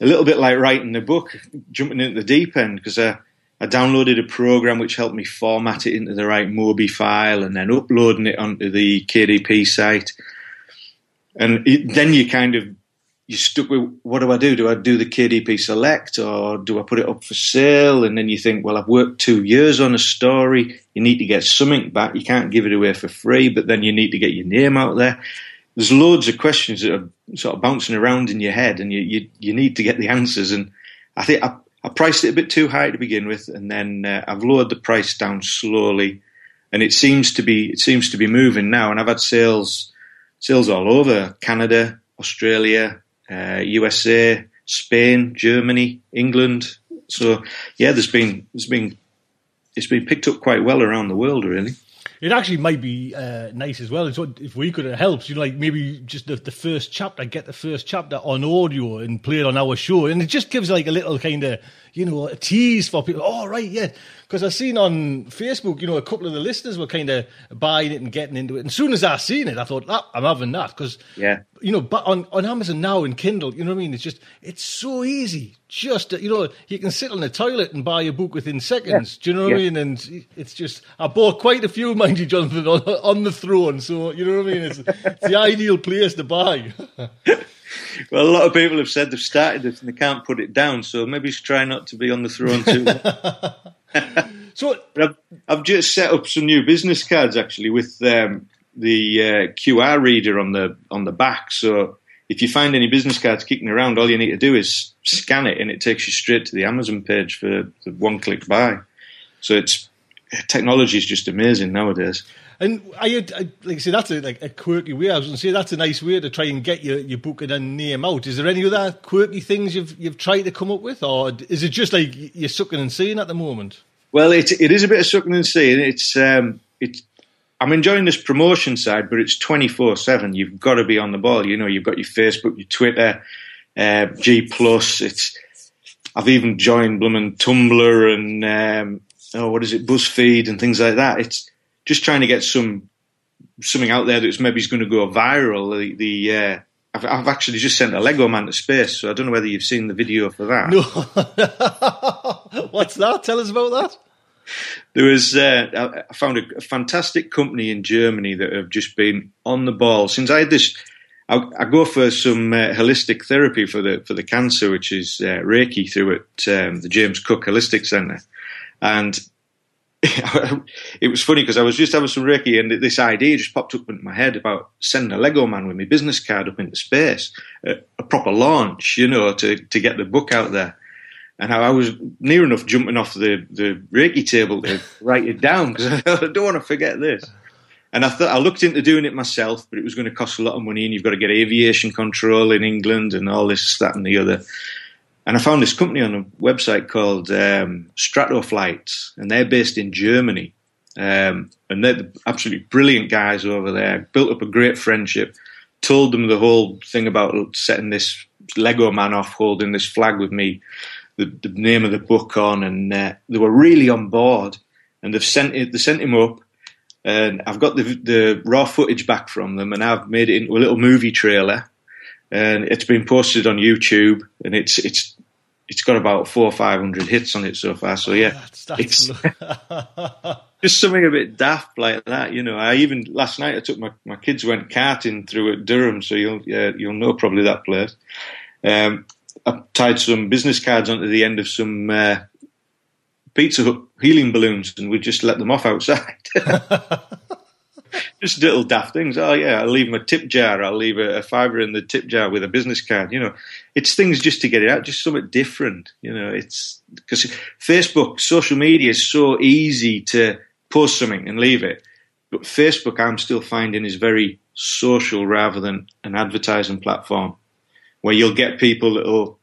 a little bit like writing the book, jumping into the deep end because I, uh, I downloaded a program which helped me format it into the right Mobi file and then uploading it onto the KDP site. And it, then you kind of you stuck with what do I do? Do I do the KDP select or do I put it up for sale? And then you think, well, I've worked two years on a story. You need to get something back. You can't give it away for free, but then you need to get your name out there there's loads of questions that are sort of bouncing around in your head, and you you, you need to get the answers. And I think I, I priced it a bit too high to begin with, and then uh, I've lowered the price down slowly, and it seems to be it seems to be moving now. And I've had sales sales all over Canada, Australia, USA, Spain, Germany, England. So yeah, there's been there's been it's been picked up quite well around the world, really. It actually might be uh, nice as well. So if we could have helped, you know, like maybe just the, the first chapter, get the first chapter on audio and play it on our show, and it just gives like a little kind of you know, a tease for people. Oh, right, yeah. Because I've seen on Facebook, you know, a couple of the listeners were kind of buying it and getting into it. And as soon as I seen it, I thought, ah, I'm having that. Because, yeah. you know, but on, on Amazon now and Kindle, you know what I mean? It's just, it's so easy. Just, you know, you can sit on the toilet and buy a book within seconds. Yeah. Do you know what yeah. I mean? And it's just, I bought quite a few, mind you, Jonathan, on, on the throne. So, you know what I mean? It's, it's the ideal place to buy. well, a lot of people have said they've started it and they can't put it down, so maybe you should try not to be on the throne too. so I've, just set up some new business cards actually with um, the uh, QR reader on the on the back. So if you find any business cards kicking around, all you need to do is scan it, and it takes you straight to the Amazon page for the one-click buy. So it's technology is just amazing nowadays. And I, I like I say, that's a, like a quirky way. I was going to say that's a nice way to try and get your, your book and name out. Is there any other quirky things you've you've tried to come up with, or is it just like you're sucking and seeing at the moment? Well, it it is a bit of sucking and seeing. It's um, it's I'm enjoying this promotion side, but it's 24 seven. You've got to be on the ball. You know, you've got your Facebook, your Twitter, uh, G plus. It's I've even joined Bloomin' Tumblr and um, oh, what is it, BuzzFeed and things like that. It's just trying to get some something out there that's maybe is going to go viral. The, the uh, I've, I've, actually just sent a Lego man to space, so I don't know whether you've seen the video for that. No, what's that? Tell us about that. there was uh, I found a, fantastic company in Germany that have just been on the ball since I had this. I, I go for some uh, holistic therapy for the for the cancer, which is uh, Reiki through at um, the James Cook Holistic Centre, and it was funny because I was just having some Reiki and this idea just popped up into my head about sending a Lego man with my business card up into space, a, proper launch, you know, to to get the book out there and I was near enough jumping off the, the Reiki table to write it down because I don't want to forget this. And I thought I looked into doing it myself, but it was going to cost a lot of money, and you've got to get aviation control in England and all this, that, and the other. And I found this company on a website called um, Stratoflights, and they're based in Germany. Um, and they're absolutely brilliant guys over there. Built up a great friendship. Told them the whole thing about setting this Lego man off, holding this flag with me the, the name of the book on, and uh, they were really on board. And they've sent it. They sent him up, and I've got the the raw footage back from them, and I've made it into a little movie trailer, and it's been posted on YouTube, and it's it's it's got about four or five hundred hits on it so far. So yeah, that's, that's it's just something a bit daft like that. You know, I even last night I took my, my kids went karting through at Durham, so you'll uh, you'll know probably that place. Um, I tied some business cards onto the end of some uh, Pizza Hut helium balloons, and we just let them off outside. just little daft things. Oh yeah, I'll leave my tip jar. I'll leave a, a, fiver in the tip jar with a business card. You know, it's things just to get it out, just something different. You know, it's because Facebook, social media is so easy to post something and leave it. But Facebook, I'm still finding is very social rather than an advertising platform where you'll get people that'll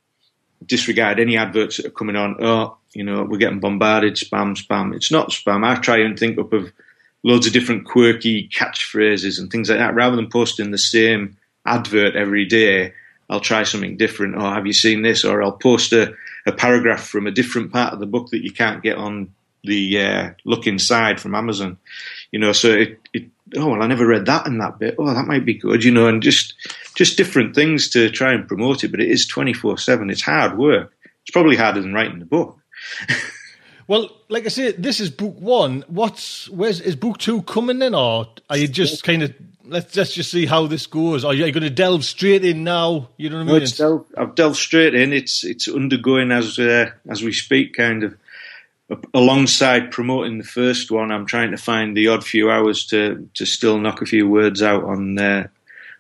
disregard any adverts that are coming on. Oh, you know, we're getting bombarded, spam, spam. It's not spam. I try and think up of loads of different quirky catchphrases and things like that. Rather than posting the same advert every day, I'll try something different. Or oh, have you seen this? Or I'll post a, a paragraph from a different part of the book that you can't get on the uh, look inside from Amazon. You know, so it, it oh well, I never read that in that bit. Oh, that might be good, you know, and just just different things to try and promote it. But it is twenty four seven. It's hard work. It's probably harder than writing the book. well, like I say, this is book one. What's where's is book two coming in, or are you just kind of let's let's just see how this goes? Are you going to delve straight in now? You know what I mean? No, delved, I've delved straight in. It's it's undergoing as uh, as we speak, kind of alongside promoting the first one, I'm trying to find the odd few hours to to still knock a few words out on uh,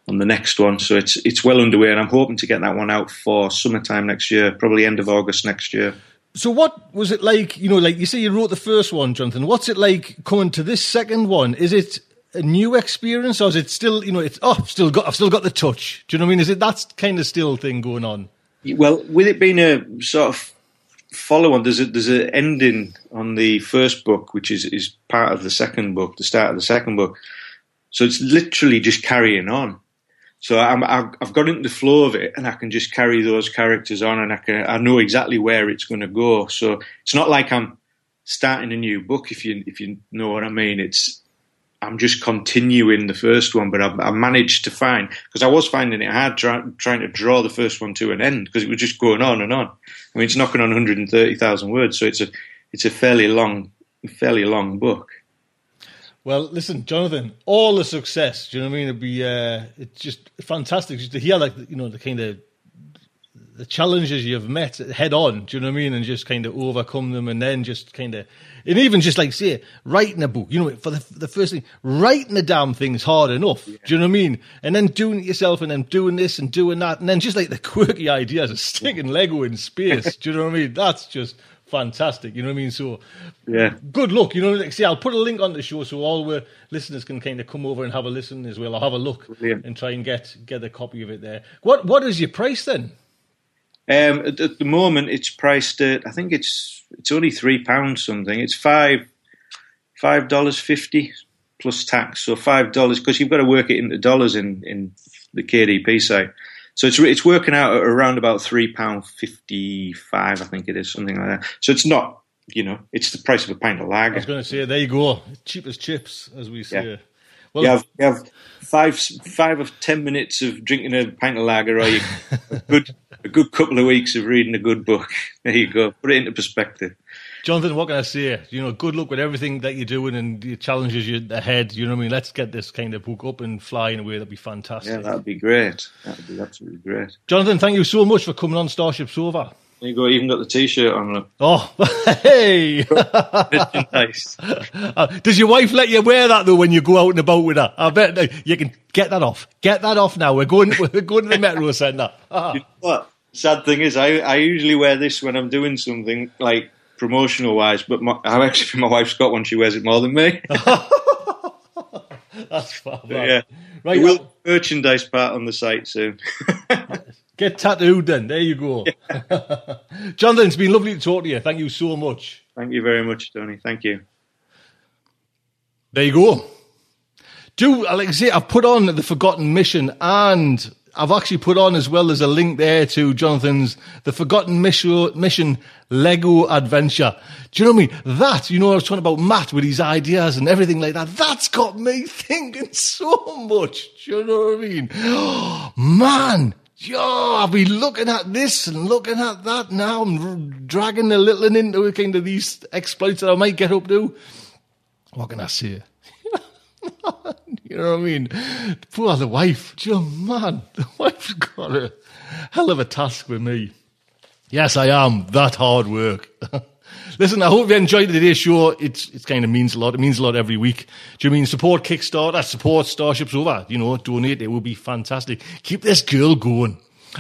on the next one. So it's it's well underway, and I'm hoping to get that one out for summertime next year, probably end of August next year. So what was it like? You know, like you say, you wrote the first one, Jonathan. What's it like coming to this second one? Is it a new experience, or is it still, you know, it's oh, I've still got, I've still got the touch. Do you know what I mean? Is it that kind of still thing going on? Well, with it being a sort of follow on. There's a there's an ending on the first book, which is is part of the second book, the start of the second book. So it's literally just carrying on. So I'm, I've got into the flow of it, and I can just carry those characters on, and I can I know exactly where it's going to go. So it's not like I'm starting a new book, if you if you know what I mean. It's I'm just continuing the first one, but I, I managed to find because I was finding it hard try, trying to draw the first one to an end because it was just going on and on. I mean, it's knocking on 130,000 words, so it's a it's a fairly long, fairly long book. Well, listen, Jonathan, all the success. Do you know what I mean? It'd be uh, it's just fantastic just to hear like you know the kind of the challenges you've met head on. Do you know what I mean? And just kind of overcome them, and then just kind of, and even just like say writing a book. You know, for the the first thing, writing a damn thing is hard enough. Yeah. Do you know what I mean? And then doing it yourself, and then doing this and doing that, and then just like the quirky ideas of sticking Lego in space. do you know what I mean? That's just fantastic. You know what I mean? So, yeah, good luck. You know, like, see, I'll put a link on the show so all the listeners can kind of come over and have a listen as well, or have a look Brilliant. and try and get get a copy of it there. What what is your price then? Um, at, at, the moment, it's priced at I think it's it's only three pounds something. It's five five dollars fifty plus tax, so five dollars because you've got to work it into dollars in in the KDP site. So it's it's working out at around about three pound fifty five, I think it is something like that. So it's not, you know, it's the price of a pint of lager. I was going to say, there you go, cheap as chips, as we say. Yeah. Well, you have, you have five, five or ten minutes of drinking a pint of lager, or you a good, a good couple of weeks of reading a good book. There you go. Put it into perspective. Jonathan, what can I say? You know, good luck with everything that you're doing and the challenges you ahead. You know what I mean? Let's get this kind of book up and fly in a way that'd be fantastic. Yeah, that'd be great. That'd be absolutely great. Jonathan, thank you so much for coming on Starship Sofa. There you go. Even got the T-shirt on. Look. Oh, hey! nice. Uh, does your wife let you wear that though when you go out and about with her? I bet uh, you can get that off. Get that off now. We're going. We're going to the metro centre. Ah. You know what? Sad thing is, I, I usually wear this when I'm doing something like promotional wise, but my, I actually my wife's got one. She wears it more than me. That's far But yeah, Right. We'll uh, a merchandise part on the site soon. Get tattooed then. There you go. Jonathan, it's been lovely to talk to you. Thank you so much. Thank you very much, Tony. Thank you. There you go. Do I I've put on the Forgotten Mission, and I've actually put on as well as a link there to Jonathan's the Forgotten Mission, Lego Adventure. Do you know what I mean? That you know, I was talking about Matt with his ideas and everything like that. That's got me thinking so much. Do you know what I mean? Man. Yo, I'll be looking at this and looking at that now. I'm dragging the little one into kind of these exploits that I might get up to. What can I say? you know what I mean? Poor the wife. Joe, man, the wife's got a hell of a task with me. Yes, I am. That hard work. Listen, I hope you enjoyed today's show. It's it kind of means a lot. It means a lot every week. Do you mean support Kickstarter, That support Starship Sofa? You know, donate. It would be fantastic. Keep this girl going.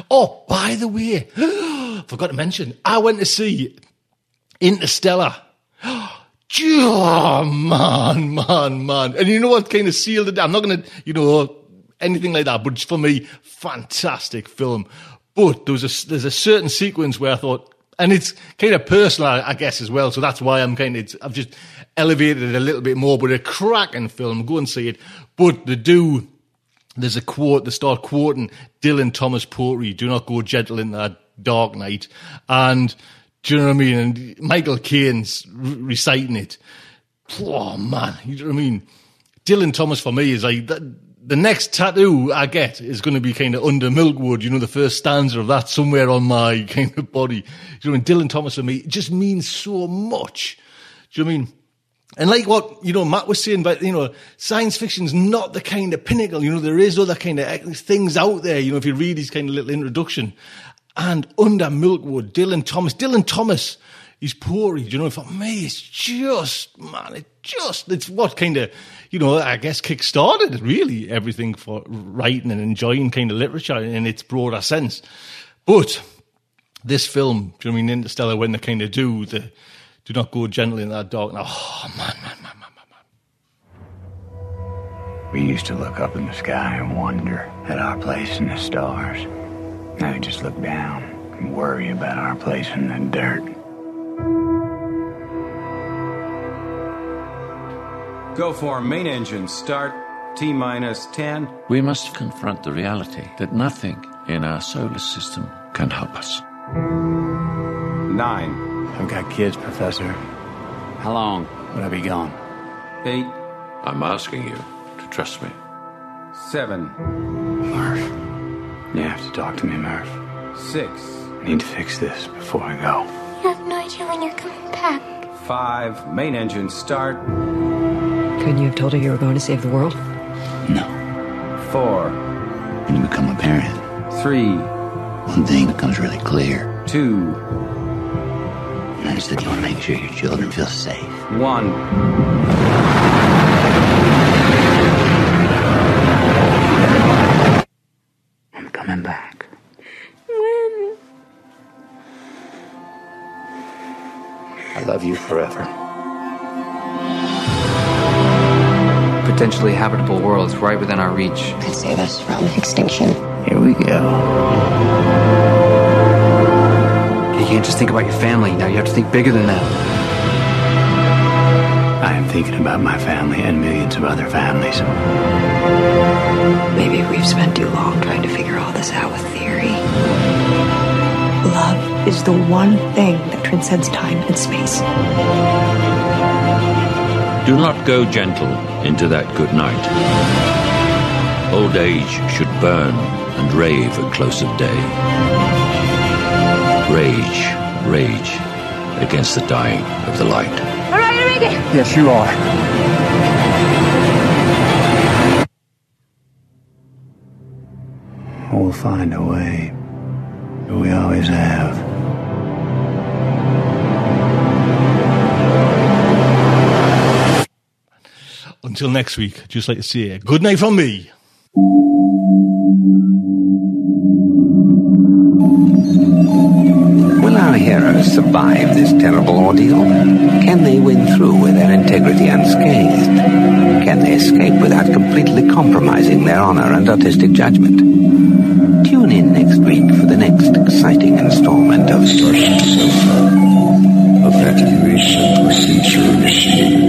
Oh, by the way, forgot to mention, I went to see Interstellar. Oh, man, man, man. And you know what kind of sealed it? I'm not going to, you know, anything like that, but for me, fantastic film. But there was a, there's a certain sequence where I thought, and it's kind of personal, I guess, as well. So that's why I'm kind of, I've just elevated it a little bit more, but a cracking film. Go and see it. But the do, there's a quote, they start quoting Dylan Thomas Poetry, do not go gentle in that dark night. And do you know what I mean? And Michael Caine's re- reciting it. Oh man, you know what I mean? Dylan Thomas for me is like, the, the next tattoo I get is going to be kind of under Milk Wood, you know, the first stanza of that somewhere on my kind of body. You know, and Dylan Thomas for me just means so much. Do you know I mean? And like what, you know, Matt was saying, but, you know, science fiction's not the kind of pinnacle. You know, there is other kind of eh, things out there, you know, if you read his kind of little introduction. And under Milk Wood, Dylan Thomas, Dylan Thomas, his poetry, you know, for me, it's just, man, it just, it's what kind of, you know, I guess kick-started really everything for writing and enjoying kind of literature in its broader sense. But this film, do you know I mean, Interstellar, when they kind of do the, do not go gently in that dark. Oh, man, man, man, man, man, man. We used to look up in the sky and wonder at our place in the stars. Now we just look down and worry about our place in the dirt. Go for main engine start. T minus 10. We must confront the reality that nothing in our solar system can help us. 9. I've got kids, Professor. How long would I be gone? 8. I'm asking you to trust me. 7. Murph. You have to talk to me, Murph. 6. I need to fix this before I go. You have no idea when you're coming back. 5. Main engine start. Couldn't you have told her you were going to save the world? No. 4. When you become a parent, 3. one thing becomes really clear. 2. And that is that you want to make sure your children feel safe. 1. Forever. Potentially habitable worlds right within our reach. Could save us from extinction. Here we go. You can't just think about your family. Now you have to think bigger than that. I am thinking about my family and millions of other families. Maybe we've spent too long trying to figure all this out with theory. Love is the one thing that transcends time and space. Do not go gentle into that good night. Old age should burn and rave at close of day. Rage, rage against the dying of the light. All right, Enrique. Yes, you are. We'll find a way. We always have. Until next week, just like to say, good night from me. Will our heroes survive this terrible ordeal? Can they win through with their integrity unscathed? Can they escape without completely compromising their honor and artistic judgment? Tune in next week for the next exciting installment of Starship Sofa. Evacuation procedure initiated.